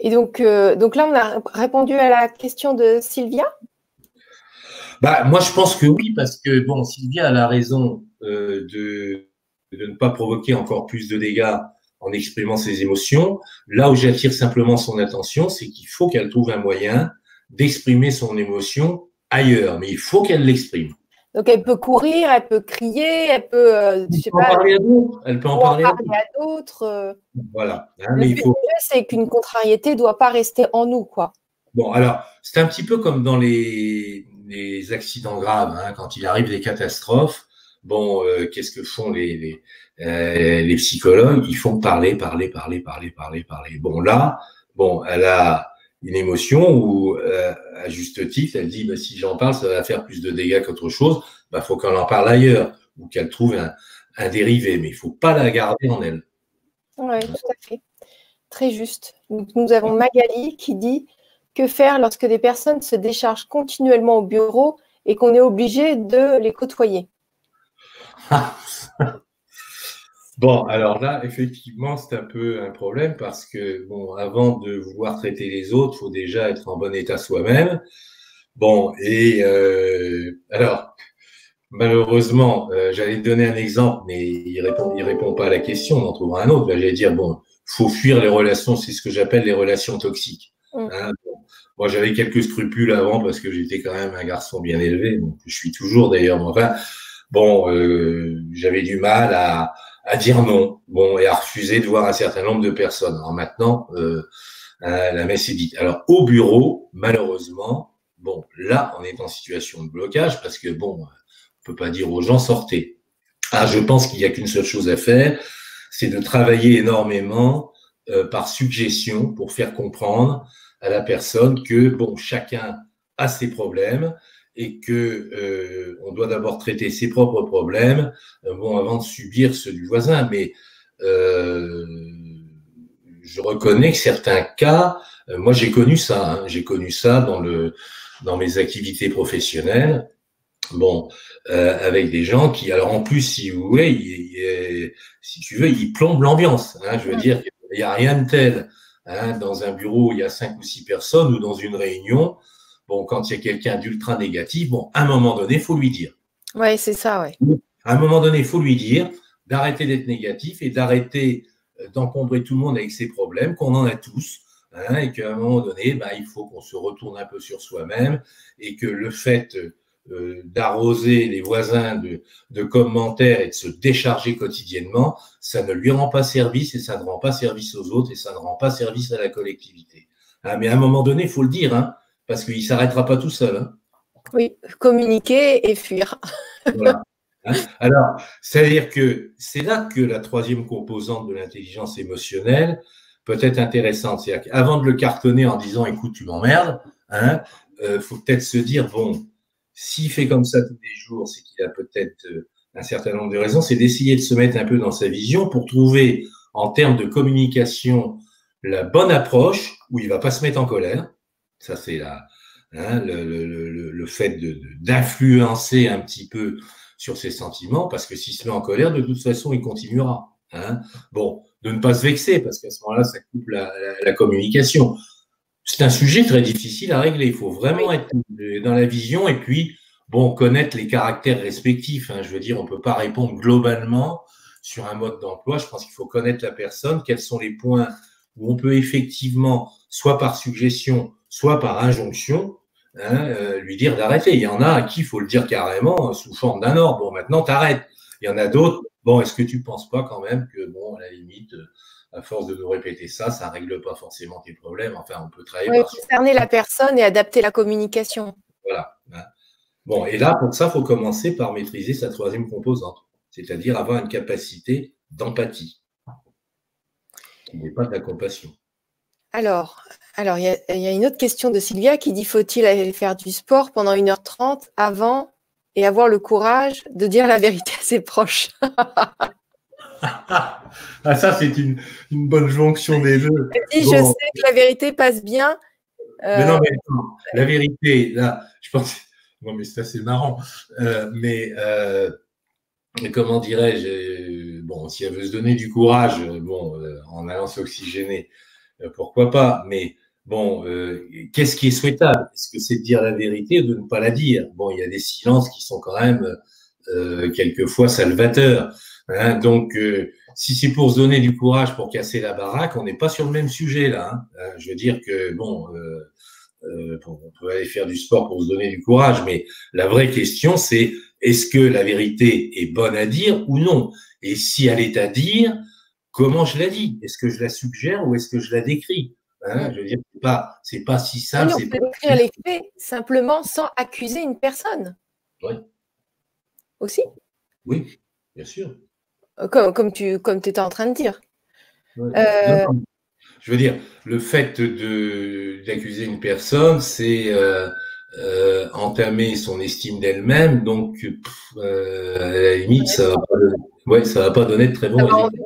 Et donc, euh, donc là, on a répondu à la question de Sylvia? Bah, Moi, je pense que oui, parce que bon, Sylvia a la raison euh, de, de, ne pas provoquer encore plus de dégâts en exprimant ses émotions. Là où j'attire simplement son attention, c'est qu'il faut qu'elle trouve un moyen d'exprimer son émotion ailleurs, mais il faut qu'elle l'exprime. Donc elle peut courir, elle peut crier, elle peut, euh, je sais pas, en parler à d'autres. Elle peut en parler, à d'autres. Euh. Voilà. Hein, le but, c'est qu'une contrariété ne doit pas rester en nous, quoi. Bon, alors c'est un petit peu comme dans les, les accidents graves, hein, quand il arrive des catastrophes. Bon, euh, qu'est-ce que font les, les, les psychologues? Ils font parler, parler, parler, parler, parler, parler. Bon là, bon, elle a une émotion où, euh, à juste titre, elle dit bah, si j'en parle, ça va faire plus de dégâts qu'autre chose. Il bah, faut qu'elle en parle ailleurs ou qu'elle trouve un, un, dérivé, mais il ne faut pas la garder en elle. Oui, tout à fait. Très juste. nous avons Magali qui dit que faire lorsque des personnes se déchargent continuellement au bureau et qu'on est obligé de les côtoyer? Bon, alors là, effectivement, c'est un peu un problème parce que, bon, avant de vouloir traiter les autres, il faut déjà être en bon état soi-même. Bon, et euh, alors, malheureusement, euh, j'allais te donner un exemple, mais il répond, il répond pas à la question, on en trouvera un autre. J'allais dire, bon, faut fuir les relations, c'est ce que j'appelle les relations toxiques. Mm. Hein, Moi, j'avais quelques scrupules avant parce que j'étais quand même un garçon bien élevé, je suis toujours d'ailleurs. Enfin, bon, euh, j'avais du mal à dire non, bon, et à refuser de voir un certain nombre de personnes. Alors maintenant, euh, euh, la messe est dite. Alors au bureau, malheureusement, bon, là, on est en situation de blocage parce que bon, on peut pas dire aux gens sortez. Ah, je pense qu'il n'y a qu'une seule chose à faire, c'est de travailler énormément par suggestion pour faire comprendre à la personne que bon, chacun a ses problèmes et que euh, on doit d'abord traiter ses propres problèmes, euh, bon, avant de subir ceux du voisin. Mais euh, je reconnais que certains cas, euh, moi j'ai connu ça, hein, j'ai connu ça dans le dans mes activités professionnelles. Bon, euh, avec des gens qui, alors en plus, si vous voulez, si tu veux, ils plombent l'ambiance. Hein, je veux dire, il n'y a rien de tel. Hein, dans un bureau, il y a cinq ou six personnes ou dans une réunion, Bon, quand il y a quelqu'un d'ultra négatif, bon, à un moment donné, il faut lui dire. Oui, c'est ça, oui. À un moment donné, il faut lui dire d'arrêter d'être négatif et d'arrêter euh, d'encombrer tout le monde avec ses problèmes, qu'on en a tous, hein, et qu'à un moment donné, bah, il faut qu'on se retourne un peu sur soi-même, et que le fait euh, d'arroser les voisins de, de, commentaires et de se décharger quotidiennement, ça ne lui rend pas service, et ça ne rend pas service aux autres, et ça ne rend pas service à la collectivité. Hein, mais à un moment donné, il faut le dire, hein, parce qu'il ne s'arrêtera pas tout seul. Hein. Oui, communiquer et fuir. voilà. Alors, c'est-à-dire que c'est là que la troisième composante de l'intelligence émotionnelle peut être intéressante. C'est-à-dire qu'avant de le cartonner en disant écoute, tu m'emmerdes, il hein, euh, faut peut-être se dire bon, s'il fait comme ça tous les jours, c'est qu'il a peut-être euh, un certain nombre de raisons. C'est d'essayer de se mettre un peu dans sa vision pour trouver, en termes de communication, la bonne approche où il va pas se mettre en colère ça, c'est la, hein, le, fait d'influencer un petit peu sur ses sentiments, parce que s'il se met en colère, de toute façon, il continuera. Hein. bon, de ne pas se vexer, parce qu'à ce moment-là, ça coupe la, communication. C'est un sujet très difficile à régler. Il faut vraiment être dans la vision et puis, bon, connaître les caractères respectifs. Hein. Je veux dire, on ne peut pas répondre globalement sur un mode d'emploi. Je pense qu'il faut connaître la personne, quels sont les points où on peut effectivement, soit par suggestion, soit par injonction, hein, euh, lui dire d'arrêter. Il y en a à qui il faut le dire carrément sous forme d'un ordre. Bon, maintenant, t'arrêtes. Il y en a d'autres. Bon, est-ce que tu penses pas quand même que, bon, à la limite, à force de nous répéter ça, ça règle pas forcément tes problèmes. Enfin, on peut travailler. Oui, concerner la personne et adapter la communication. Voilà. Hein. Bon, et là, pour ça, il faut commencer par maîtriser sa troisième composante, c'est-à-dire avoir une capacité d'empathie, qui n'est pas de la compassion. Alors, alors, il y, a une autre question de Sylvia qui dit faut-il aller faire du sport pendant 1h30 avant et avoir le courage de dire la vérité à ses proches? Ah, ça, c'est une, bonne jonction des deux. Si je sais que la vérité passe bien. Mais non, euh, mais la vérité, là, je pense. Non, mais c'est marrant. Euh, mais, euh, mais, comment dirais-je Bon, si elle veut se donner du courage, bon, en allant s'oxygéner, pourquoi pas Mais Bon, euh, qu'est-ce qui est souhaitable? Est-ce que c'est de dire la vérité ou de ne pas la dire? Bon, il y a des silences qui sont quand même euh, quelquefois salvateurs. Hein donc, euh, si c'est pour se donner du courage pour casser la baraque, on n'est pas sur le même sujet là. Hein. Euh, je veux dire que bon, on peut aller faire du sport pour se donner du courage, mais la vraie question c'est est-ce que la vérité est bonne à dire ou non? Et si elle est à dire, comment je la dis? Est-ce que je la suggère ou est-ce que je la décris? Hein, je veux dire, c'est pas, c'est pas si simple. on peut décrire les faits simplement sans accuser une personne. Oui. Aussi. Oui, bien sûr. Euh, comme, comme tu comme étais en train de dire. Euh, je veux dire, le fait d'accuser une personne, c'est euh, entamer son estime d'elle-même, donc à la limite, ça ne va, va, pas donner de très bons résultats.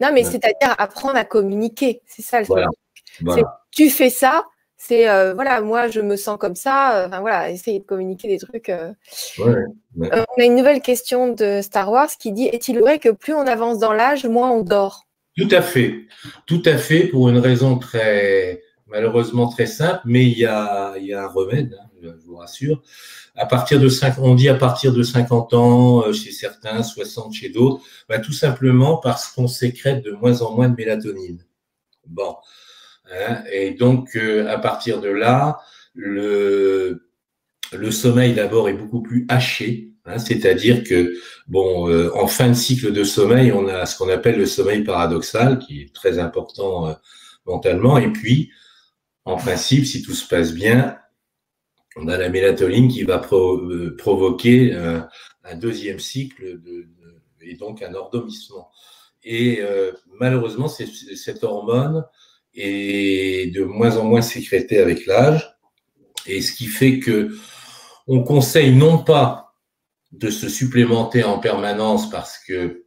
Non, mais c'est-à-dire apprendre à communiquer, c'est ça le voilà. tu fais ça, c'est euh, voilà, moi je me sens comme ça. Euh, enfin voilà, essayer de communiquer des trucs. Euh. on a une nouvelle question de Star Wars qui dit Est-il vrai que plus on avance dans l'âge, moins on dort? Tout à fait, tout à fait, pour une raison très malheureusement très simple, mais il y a, il y a un remède, hein, je vous rassure. À partir de 5, on dit à partir de 50 ans chez certains, 60 chez d'autres, bah, tout simplement parce qu'on sécrète de moins en moins de mélatonine. Bon, Hein, et donc, euh, à partir de là, le, sommeil d'abord est beaucoup plus haché, hein, c'est-à-dire que, bon, euh, en fin de cycle de sommeil, on a ce qu'on appelle le sommeil paradoxal, qui est très important euh, mentalement, et puis, en principe, si tout se passe bien, on a la mélatonine qui va provoquer un deuxième cycle et donc un endormissement. Et malheureusement, cette hormone et de moins en moins sécrétée avec l'âge. Et ce qui fait que on conseille non pas de se supplémenter en permanence parce que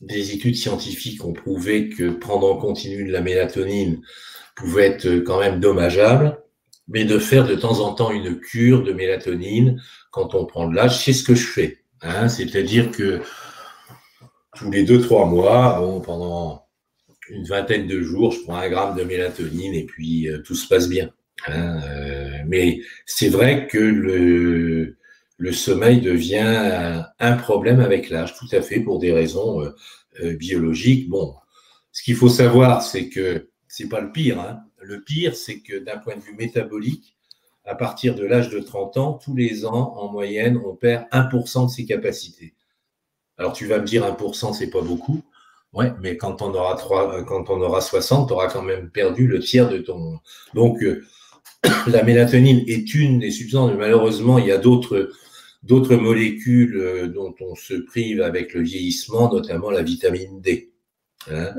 des études scientifiques ont prouvé que prendre en continu de la mélatonine pouvait être quand même dommageable, mais de faire de temps en temps une cure de mélatonine quand on prend de l'âge, c'est ce que je fais. Hein. C'est-à-dire que tous les deux, trois mois, pendant une vingtaine de jours, je prends un gramme de mélatonine et puis euh, tout se passe bien. Hein, euh, mais c'est vrai que le, le sommeil devient un, problème avec l'âge, tout à fait pour des raisons euh, biologiques. Bon, ce qu'il faut savoir, c'est que c'est pas le pire. Hein. Le pire, c'est que d'un point de vue métabolique, à partir de l'âge de 30 ans, tous les ans, en moyenne, on perd 1% de ses capacités. Alors tu vas me dire 1%, c'est pas beaucoup. Ouais, mais quand on aura euh, quand on aura 60, tu auras quand même perdu le tiers de ton. Donc, euh, la mélatonine est une des substances, malheureusement, il y a d'autres, d'autres molécules euh, dont on se prive avec le vieillissement, notamment la vitamine D. Hein.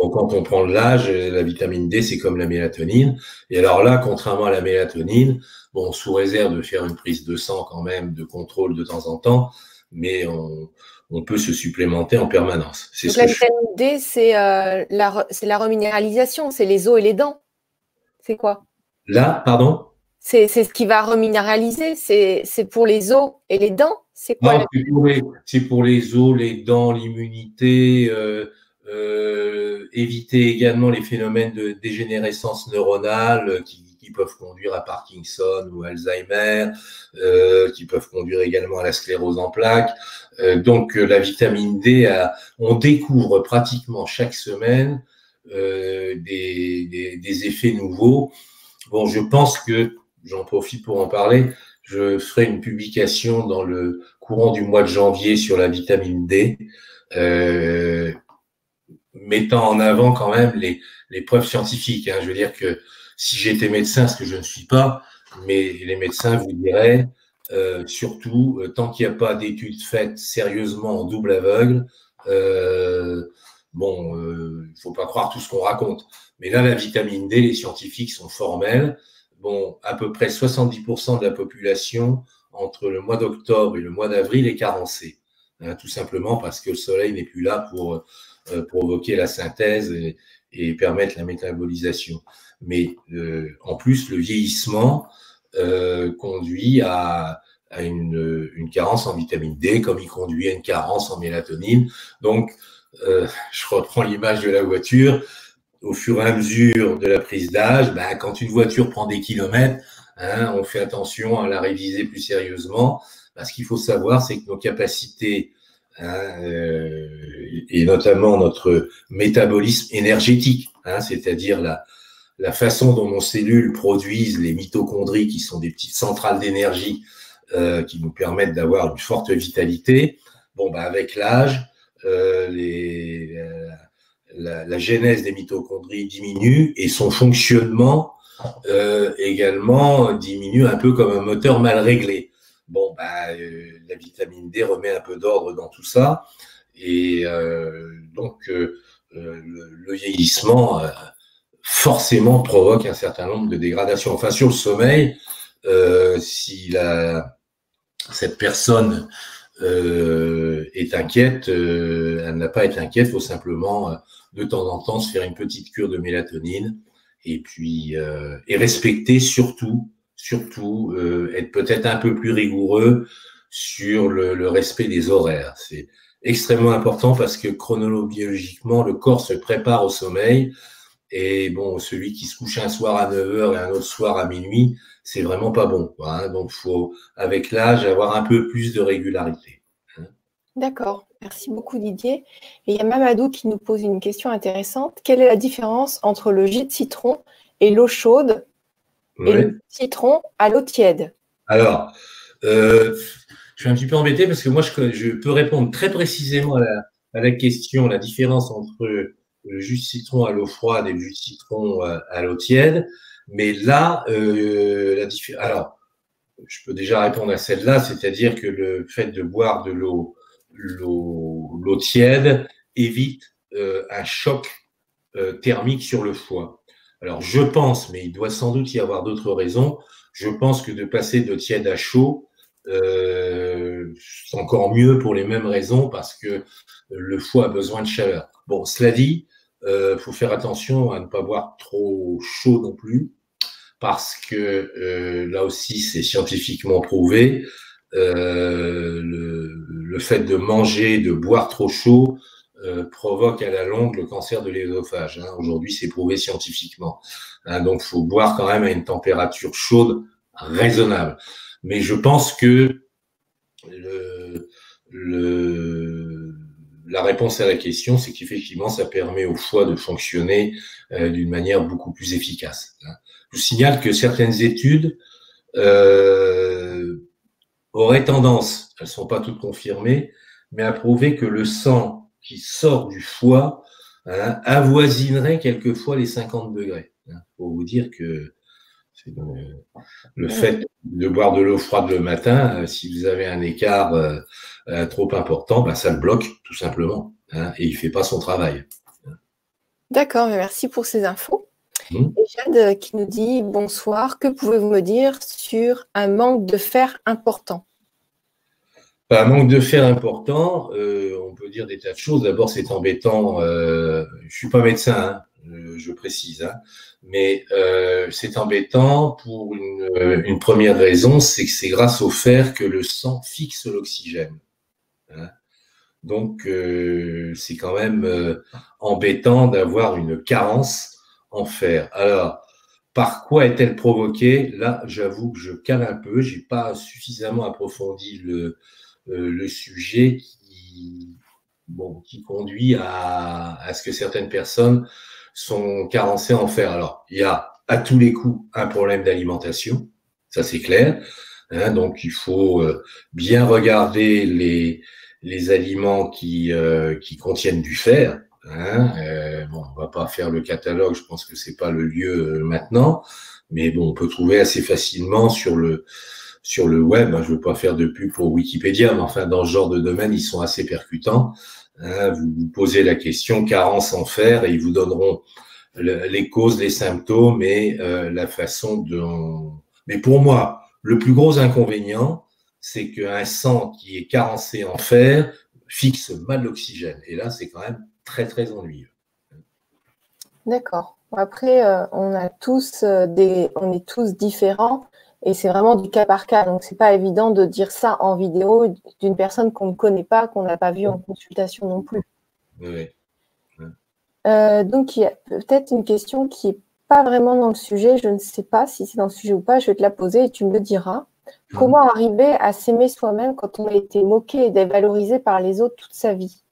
Donc, quand on prend de l'âge, la vitamine D, c'est comme la mélatonine. Et alors là, contrairement à la mélatonine, bon, sous réserve de faire une prise de sang quand même, de contrôle de temps en temps, mais on, on peut se supplémenter en permanence. C'est la vitamine D, c'est euh, la, la, reminéralisation, c'est les os et les dents. C'est quoi? Là, pardon? C'est ce qui va reminéraliser, c'est pour les os et les dents, C'est quoi C'est pour, les os, les dents, l'immunité, euh, euh, éviter également les phénomènes de dégénérescence neuronale qui, peuvent conduire à Parkinson ou Alzheimer, qui peuvent conduire également à la sclérose en plaques. Donc la vitamine D, on découvre pratiquement chaque semaine des, des, effets nouveaux. Bon, je pense que, j'en profite pour en parler, je ferai une publication dans le courant du mois de janvier sur la vitamine D, euh, mettant en avant quand même les, les preuves scientifiques. Hein. Je veux dire que si j'étais médecin, ce que je ne suis pas, mais les médecins vous diraient, euh, surtout, euh, tant qu'il n'y a pas d'études faites sérieusement en double aveugle, euh, bon, il ne faut pas croire tout ce qu'on raconte. Mais là, la vitamine D, les scientifiques sont formels bon, à peu près 70% de la population entre le mois d'octobre et le mois d'avril est carencée. Hein, tout simplement parce que le soleil n'est plus là pour euh, provoquer la synthèse et, permettre la métabolisation. Mais euh, en plus, le vieillissement euh, conduit à, une, carence en vitamine D, comme il conduit à une carence en mélatonine. Donc, je reprends l'image de la voiture au fur et à mesure de la prise d'âge, bah, quand une voiture prend des kilomètres, hein, on fait attention à la réviser plus sérieusement. ce qu'il faut savoir, c'est que nos capacités, hein, euh, et notamment notre métabolisme énergétique, hein, c'est-à-dire la, la façon dont nos cellules produisent les mitochondries, qui sont des petites centrales d'énergie euh, qui nous permettent d'avoir une forte vitalité. Bon, bah, avec l'âge, euh, les, la, genèse des mitochondries diminue et son fonctionnement euh, également diminue un peu comme un moteur mal réglé. Bon, bah, euh, la vitamine D remet un peu d'ordre dans tout ça. Et euh, donc, le, vieillissement forcément provoque un certain nombre de dégradations. Enfin, sur le sommeil, si la, cette personne est inquiète, elle n'a pas à être inquiète, il faut simplement de temps en temps se faire une petite cure de mélatonine et puis euh, et respecter surtout surtout euh, être peut-être un peu plus rigoureux sur le, respect des horaires. C'est extrêmement important parce que chronologiquement, le corps se prépare au sommeil. Et bon, celui qui se couche un soir à 9h et un autre soir à minuit, c'est vraiment pas bon. Quoi, hein. Donc, faut, avec l'âge, avoir un peu plus de régularité. Hein. D'accord. Merci beaucoup Didier. Et il y a Mamadou qui nous pose une question intéressante. Quelle est la différence entre le jus de citron et l'eau chaude et le citron à l'eau tiède? Alors, euh, je suis un petit peu embêté parce que moi, je, peux répondre très précisément à la, question, la différence entre le jus de citron à l'eau froide et le jus de citron euh, à, l'eau tiède. Mais là, euh, la. Alors, je peux déjà répondre à celle-là, c'est-à-dire que le fait de boire de l'eau l'eau tiède évite euh, un choc thermique sur le foie. Alors je pense, mais il doit sans doute y avoir d'autres raisons, je pense que de passer de tiède à chaud, c'est encore mieux pour les mêmes raisons parce que le foie a besoin de chaleur. Bon, cela dit, il faut faire attention à ne pas boire trop chaud non plus parce que là aussi c'est scientifiquement prouvé. Euh, le, fait de manger, de boire trop chaud euh, provoque à la longue le cancer de l'ésophage. Hein. Aujourd'hui, c'est prouvé scientifiquement. Hein, donc, faut boire quand même à une température chaude raisonnable. Mais je pense que le, la réponse à la question, c'est qu'effectivement, ça permet au foie de fonctionner euh, d'une manière beaucoup plus efficace. Hein. Je vous signale que certaines études euh, aurait tendance, elles ne sont pas toutes confirmées, mais à prouver que le sang qui sort du foie hein, avoisinerait quelquefois les 50 degrés. Hein, pour vous dire que le, fait de boire de l'eau froide le matin, euh, si vous avez un écart euh, euh, trop important, bah, ça le bloque tout simplement hein, et il ne fait pas son travail. D'accord, merci pour ces infos. Mmh. Et Jade qui nous dit bonsoir, que pouvez-vous me dire sur un manque de fer important? Un manque de fer important, euh, on peut dire des tas de choses. D'abord, c'est embêtant. Euh, je suis pas médecin, hein, je précise, hein, mais euh, c'est embêtant pour une, une, première raison, c'est que c'est grâce au fer que le sang fixe l'oxygène. Hein. Donc, euh, c'est quand même euh, embêtant d'avoir une carence en fer. Alors, par quoi est-elle provoquée? Là, j'avoue que je cale un peu. J'ai pas suffisamment approfondi le euh, sujet qui, conduit à, ce que certaines personnes sont carencées en fer. Alors, il y a à tous les coups un problème d'alimentation, ça c'est clair. Hein, donc, il faut euh, bien regarder les, les aliments qui, euh, qui contiennent du fer. Hein, euh, bon, on va pas faire le catalogue, je pense que c'est pas le lieu maintenant, mais bon, on peut trouver assez facilement sur le sur le web. Hein, je ne veux pas faire de pub pour Wikipédia, mais enfin, dans ce genre de domaine, ils sont assez percutants. Hein, vous vous posez la question carence en fer et ils vous donneront les causes, les symptômes et euh, la façon dont. Mais pour moi, le plus gros inconvénient, c'est qu'un sang qui est carencé en fer fixe mal l'oxygène. Et là, c'est quand même très, très ennuyeux. D'accord. Après, euh, on a tous euh, des, on est tous différents. Et c'est vraiment du cas par cas. Donc, c'est pas évident de dire ça en vidéo d'une personne qu'on ne connaît pas, qu'on n'a pas vu en consultation non plus. Oui. Euh, donc, il y a peut-être une question qui n'est pas vraiment dans le sujet. Je ne sais pas si c'est dans le sujet ou pas. Je vais te la poser et tu me le diras. Mhm. Comment arriver à s'aimer soi-même quand on a été moqué et dévalorisé par les autres toute sa vie?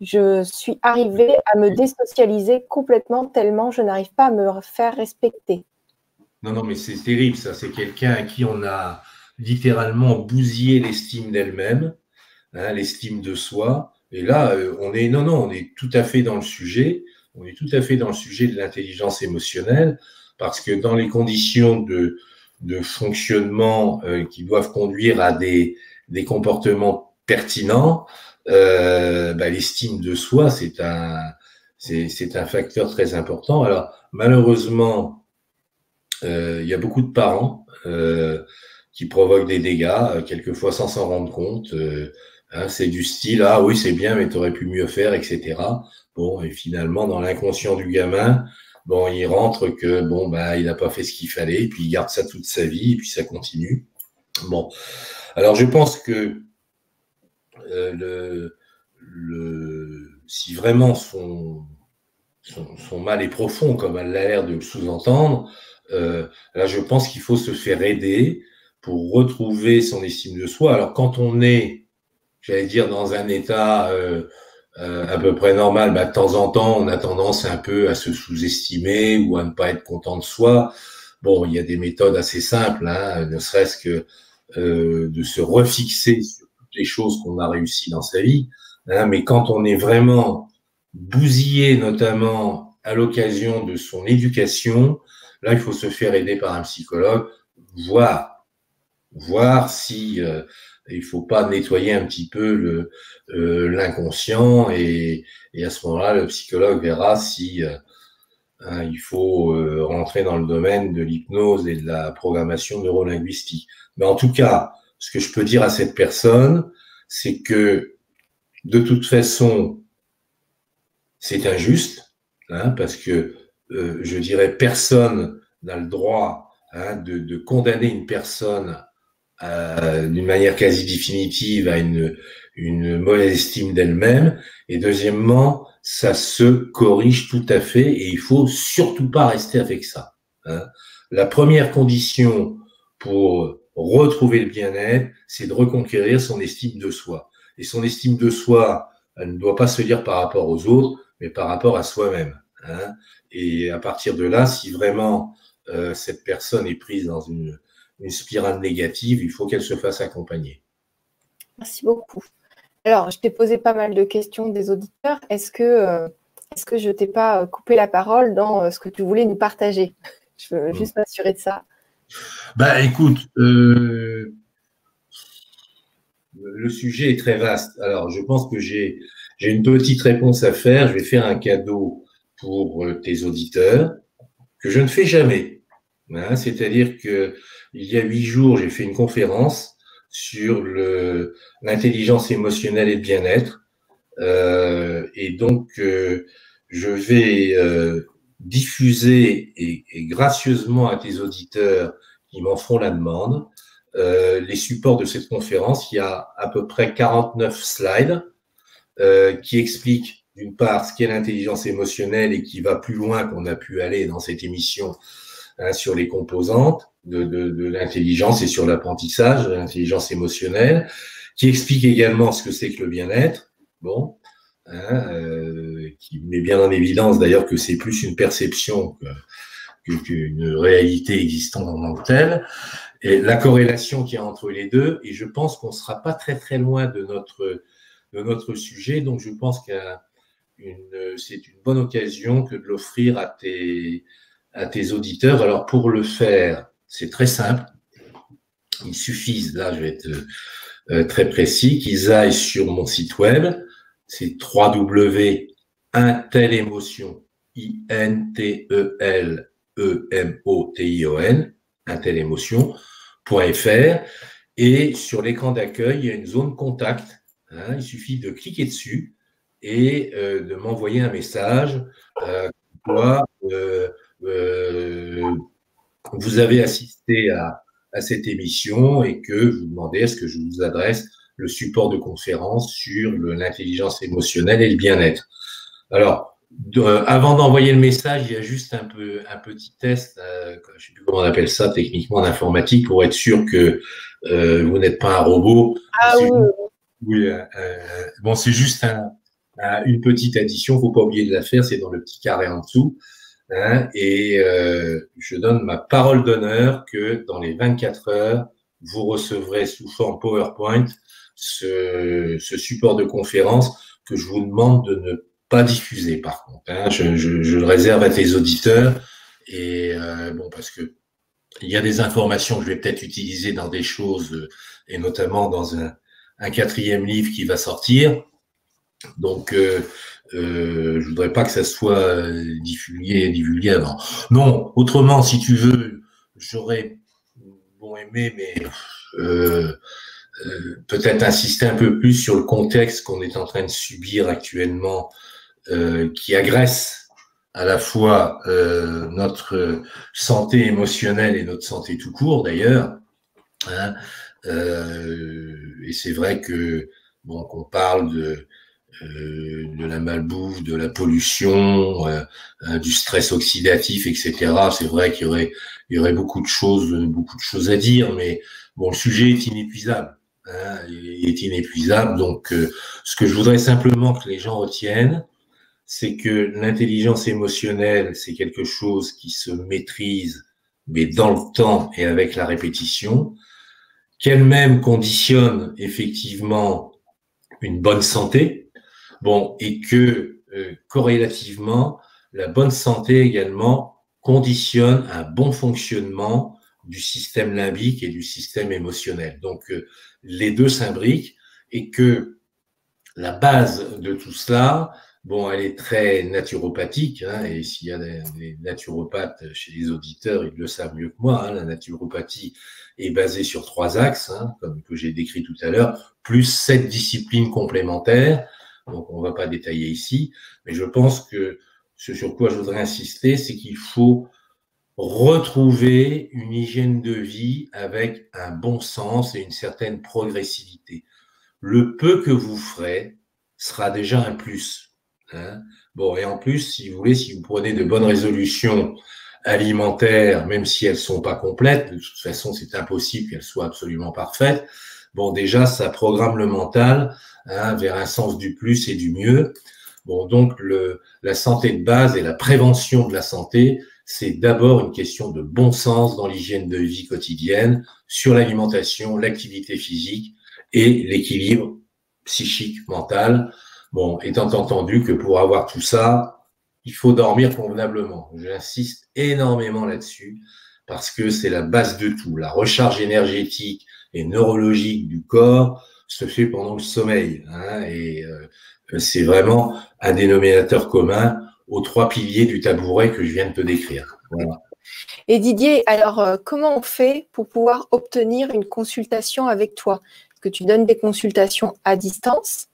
Je suis arrivée à me désocialiser complètement tellement je n'arrive pas à me faire respecter. Non, non, mais c'est terrible, ça. C'est quelqu'un à qui on a littéralement bousillé l'estime d'elle-même, hein, l'estime de soi. Et là, euh, on est, non, non, on est tout à fait dans le sujet. On est tout à fait dans le sujet de l'intelligence émotionnelle, parce que dans les conditions de, de fonctionnement euh, qui doivent conduire à des, des comportements pertinents, euh, bah, l'estime de soi, c'est un, c'est un facteur très important. Alors, malheureusement, il y a beaucoup de parents euh, qui provoquent des dégâts, euh, quelquefois sans s'en rendre compte. Hein, c'est du style ah oui c'est bien mais tu aurais pu mieux faire etc bon et finalement dans l'inconscient du gamin bon il rentre que bon bah il n'a pas fait ce qu'il fallait puis il garde ça toute sa vie et puis ça continue bon alors je pense que le, le si vraiment son, son, son mal est profond comme elle a l'air de le sous-entendre euh, là, je pense qu'il faut se faire aider pour retrouver son estime de soi. Alors, quand on est, j'allais dire, dans un état euh, euh, à peu près normal, bah, de temps en temps, on a tendance un peu à se sous-estimer ou à ne pas être content de soi. Bon, il y a des méthodes assez simples, hein, ne serait-ce que de se refixer sur toutes les choses qu'on a réussi dans sa vie. Hein, mais quand on est vraiment bousillé, notamment à l'occasion de son éducation, Là, il faut se faire aider par un psychologue, voir, voir si euh, il faut pas nettoyer un petit peu le euh, l'inconscient et, et, à ce moment-là, le psychologue verra si euh, hein, il faut euh, rentrer dans le domaine de l'hypnose et de la programmation neurolinguistique. Mais en tout cas, ce que je peux dire à cette personne, c'est que de toute façon, c'est injuste, hein, parce que euh, je dirais, personne n'a le droit hein, de, condamner une personne euh, d'une manière quasi définitive à une, une mauvaise estime d'elle-même. Et deuxièmement, ça se corrige tout à fait et il faut surtout pas rester avec ça. Hein. La première condition pour retrouver le bien-être, c'est de reconquérir son estime de soi. Et son estime de soi, elle ne doit pas se dire par rapport aux autres, mais par rapport à soi-même. Hein. Et à partir de là, si vraiment euh, cette personne est prise dans une, spirale négative, il faut qu'elle se fasse accompagner. Merci beaucoup. Alors, je t'ai posé pas mal de questions des auditeurs. Est-ce que, euh, est que je t'ai pas coupé la parole dans euh, ce que tu voulais nous partager? Je veux juste m'assurer de ça. Bah, écoute, le sujet est très vaste. Alors, je pense que j'ai une petite réponse à faire. Je vais faire un cadeau pour euh, tes auditeurs que je ne fais jamais. Hein, C'est-à-dire que il y a huit jours, j'ai fait une conférence sur l'intelligence émotionnelle et le bien-être. Euh, et donc, euh, je vais diffuser et, et, gracieusement à tes auditeurs qui m'en font la demande les supports de cette conférence. Il y a à peu près 49 slides qui expliquent d'une part ce qu'est l'intelligence émotionnelle et qui va plus loin qu'on a pu aller dans cette émission hein, sur les composantes de, de, de l'intelligence et sur l'apprentissage de l'intelligence émotionnelle, qui explique également ce que c'est que le bien-être. Bon, hein, euh, qui met bien en évidence d'ailleurs que c'est plus une perception qu'une réalité existant en tant que telle, et la corrélation qu'il y a entre les deux. Et je pense qu'on ne sera pas très très loin de notre de notre sujet. Donc je pense que c'est une bonne occasion que de l'offrir à tes à tes auditeurs. Alors pour le faire, c'est très simple. Il suffit, là je vais être euh, très précis, qu'ils aillent sur mon site web, c'est www.intelémotion, I-N-T-E-L-E-M-O-T-I-O-N, intelémotion.fr, et sur l'écran d'accueil, il y a une zone contact. Hein, il suffit de cliquer dessus et euh, de m'envoyer un message. Euh, quoi, euh, vous avez assisté à, cette émission et que vous demandez est-ce que je vous adresse le support de conférence sur l'intelligence émotionnelle et le bien-être. Alors, avant d'envoyer le message, il y a juste un, peu, un petit test, euh, je ne sais plus comment on appelle ça techniquement en informatique, pour être sûr que euh, vous n'êtes pas un robot. Ah oui. Oui euh, bon, c'est juste une petite addition, faut pas oublier de la faire, c'est dans le petit carré en dessous. Hein, et euh, je donne ma parole d'honneur que dans les 24 heures, vous recevrez sous forme PowerPoint ce, support de conférence que je vous demande de ne pas diffuser par contre. Hein. Je, le réserve à tes auditeurs et euh, bon parce que il y a des informations que je vais peut-être utiliser dans des choses et notamment dans un, un quatrième livre qui va sortir. Donc euh, euh, je voudrais pas que ça soit euh, divulgué, divulgué avant. Non, autrement, si tu veux, j'aurais bon aimé, mais peut-être insister un peu plus sur le contexte qu'on est en train de subir actuellement, qui agresse à la fois notre santé émotionnelle et notre santé tout court d'ailleurs. Hein, et c'est vrai que bon qu'on parle de euh, de la malbouffe, de la pollution, euh, euh, du stress oxydatif, etc. C'est vrai qu'il y aurait, il y aurait beaucoup de choses, beaucoup de choses à dire, mais bon, le sujet est inépuisable. Hein, est inépuisable. Donc, ce que je voudrais simplement que les gens retiennent, c'est que l'intelligence émotionnelle, c'est quelque chose qui se maîtrise, mais dans le temps et avec la répétition, qu'elle-même conditionne effectivement une bonne santé, Bon, et que euh, corrélativement, la bonne santé également conditionne un bon fonctionnement du système limbique et du système émotionnel. Donc, euh, les deux s'imbriquent et que la base de tout cela, bon, elle est très naturopathique, hein, et s'il y a des, naturopathes chez les auditeurs, ils le savent mieux que moi, hein, la naturopathie est basée sur trois axes, hein, comme que j'ai décrit tout à l'heure, plus sept disciplines complémentaires, donc on ne va pas détailler ici, mais je pense que ce sur quoi je voudrais insister, c'est qu'il faut retrouver une hygiène de vie avec un bon sens et une certaine progressivité. Le peu que vous ferez sera déjà un plus. Hein. bon, et en plus, si vous voulez, si vous prenez de bonnes résolutions alimentaires, même si elles sont pas complètes, de toute façon, c'est impossible qu'elles soient absolument parfaites. Bon, déjà, ça programme le mental hein, vers un sens du plus et du mieux. Bon, donc le, la santé de base et la prévention de la santé, c'est d'abord une question de bon sens dans l'hygiène de vie quotidienne, sur l'alimentation, l'activité physique et l'équilibre psychique, mental. Bon, étant entendu que pour avoir tout ça, il faut dormir convenablement. J'insiste énormément là-dessus parce que c'est la base de tout. La recharge énergétique et neurologique du corps, se fait pendant le sommeil. Hein, et euh, c'est vraiment un dénominateur commun aux trois piliers du tabouret que je viens de te décrire. Et Didier, alors euh, comment on fait pour pouvoir obtenir une consultation avec toi? Est-ce que tu donnes des consultations à distance?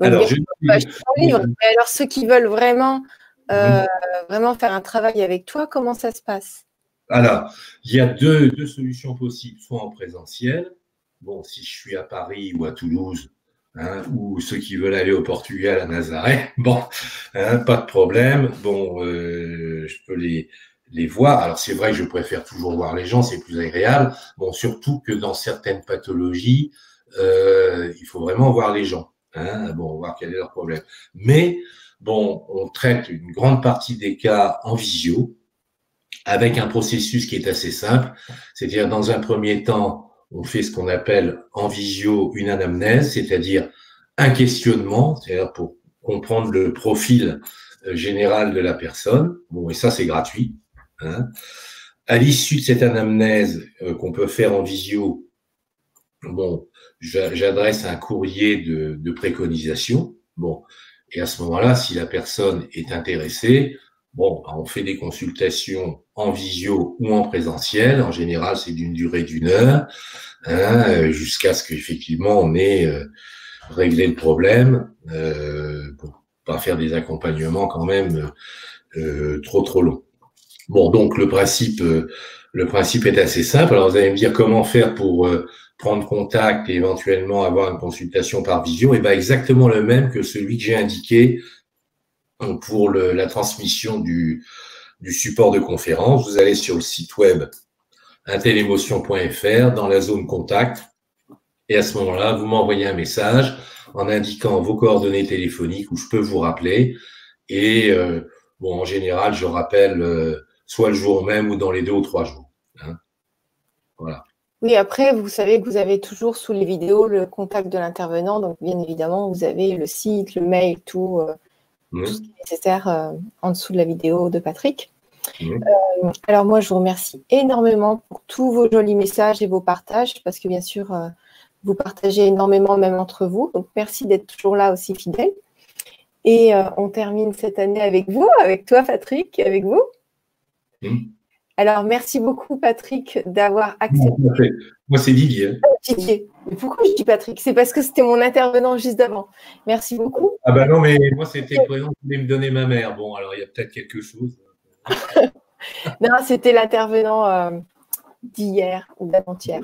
Alors, je... alors, ceux qui veulent vraiment, euh, vraiment faire un travail avec toi, comment ça se passe? Alors, il y a deux, deux, solutions possibles, soit en présentiel. Bon, si je suis à Paris ou à Toulouse, Hein, ou ceux qui veulent aller au Portugal, à Nazareth, bon, hein, pas de problème. Bon, euh, je peux les, les voir. Alors c'est vrai que je préfère toujours voir les gens, c'est plus agréable. Bon, surtout que dans certaines pathologies, euh, il faut vraiment voir les gens. Hein, bon, voir quel est leur problème. Mais bon, on traite une grande partie des cas en visio avec un processus qui est assez simple. C'est-à-dire, dans un premier temps, on fait ce qu'on appelle en visio une anamnèse, c'est-à-dire un questionnement, c'est-à-dire pour comprendre le profil euh, général de la personne. Bon, et ça, c'est gratuit. Hein. À l'issue de cette anamnèse euh, qu'on peut faire en visio, bon, j'adresse un courrier de, de, préconisation. Bon, et à ce moment-là, si la personne est intéressée, bon, on fait des consultations en visio ou en présentiel. En général, c'est d'une durée d'une heure, hein, jusqu'à ce qu'effectivement on ait euh, réglé le problème, euh, pour pas faire des accompagnements quand même euh, trop trop longs. Bon, donc le principe, euh, le principe est assez simple. Alors vous allez me dire comment faire pour euh, prendre contact et éventuellement avoir une consultation par visio. Et ben exactement le même que celui que j'ai indiqué pour le, la transmission du, du support de conférence. Vous allez sur le site web intelémotion.fr dans la zone contact et à ce moment-là, vous m'envoyez un message en indiquant vos coordonnées téléphoniques où je peux vous rappeler. Et euh, bon, en général, je rappelle euh, soit le jour même ou dans les deux ou trois jours. Hein. Voilà. Oui, après, vous savez que vous avez toujours sous les vidéos le contact de l'intervenant. Donc, bien évidemment, vous avez le site, le mail, tout, euh, tout ce qui est nécessaire en dessous de la vidéo de Patrick. Euh, alors moi, je vous remercie énormément pour tous vos jolis messages et vos partages, parce que bien sûr, euh, vous partagez énormément même entre vous. Donc merci d'être toujours là aussi fidèle. Et euh, on termine cette année avec vous, avec toi Patrick, avec vous. Alors merci beaucoup Patrick d'avoir accepté. Moi c'est Didier. Didier. Mais pourquoi je dis Patrick? C'est parce que c'était mon intervenant juste avant. Merci beaucoup. Ah ben non, mais moi c'était le prénom qui me donner ma mère. Bon, alors il y a peut-être quelque chose. non, c'était l'intervenant euh, d'hier ou d'avant-hier.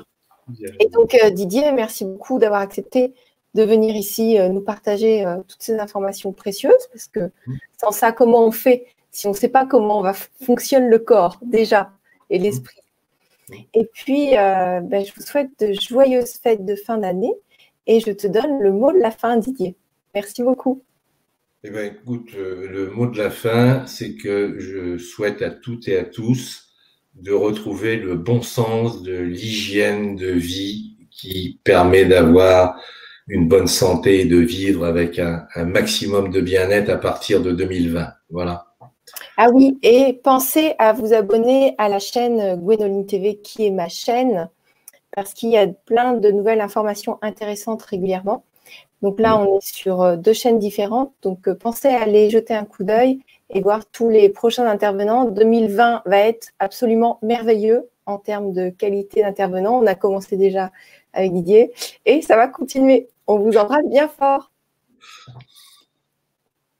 Et donc, euh, Didier, merci beaucoup d'avoir accepté de venir ici euh, nous partager toutes ces informations précieuses, parce que mm. sans ça, comment on fait? Si on ne sait pas comment va fonctionne le corps déjà et mm. l'esprit Et puis, ben, je vous souhaite de joyeuses fêtes de fin d'année et je te donne le mot de la fin, Didier. Merci beaucoup. Eh bien, écoute, euh, le mot de la fin, c'est que je souhaite à toutes et à tous de retrouver le bon sens de l'hygiène de vie qui permet d'avoir une bonne santé et de vivre avec un, maximum de bien-être à partir de 2020. Voilà. Ah oui, et pensez à vous abonner à la chaîne Gwenoline TV qui est ma chaîne parce qu'il y a plein de nouvelles informations intéressantes régulièrement. Donc là, on est sur euh, deux chaînes différentes. Donc euh, pensez à aller jeter un coup d'œil et voir tous les prochains intervenants. 2020 va être absolument merveilleux en termes de qualité d'intervenants. On a commencé déjà avec Didier et ça va continuer. On vous embrasse bien fort.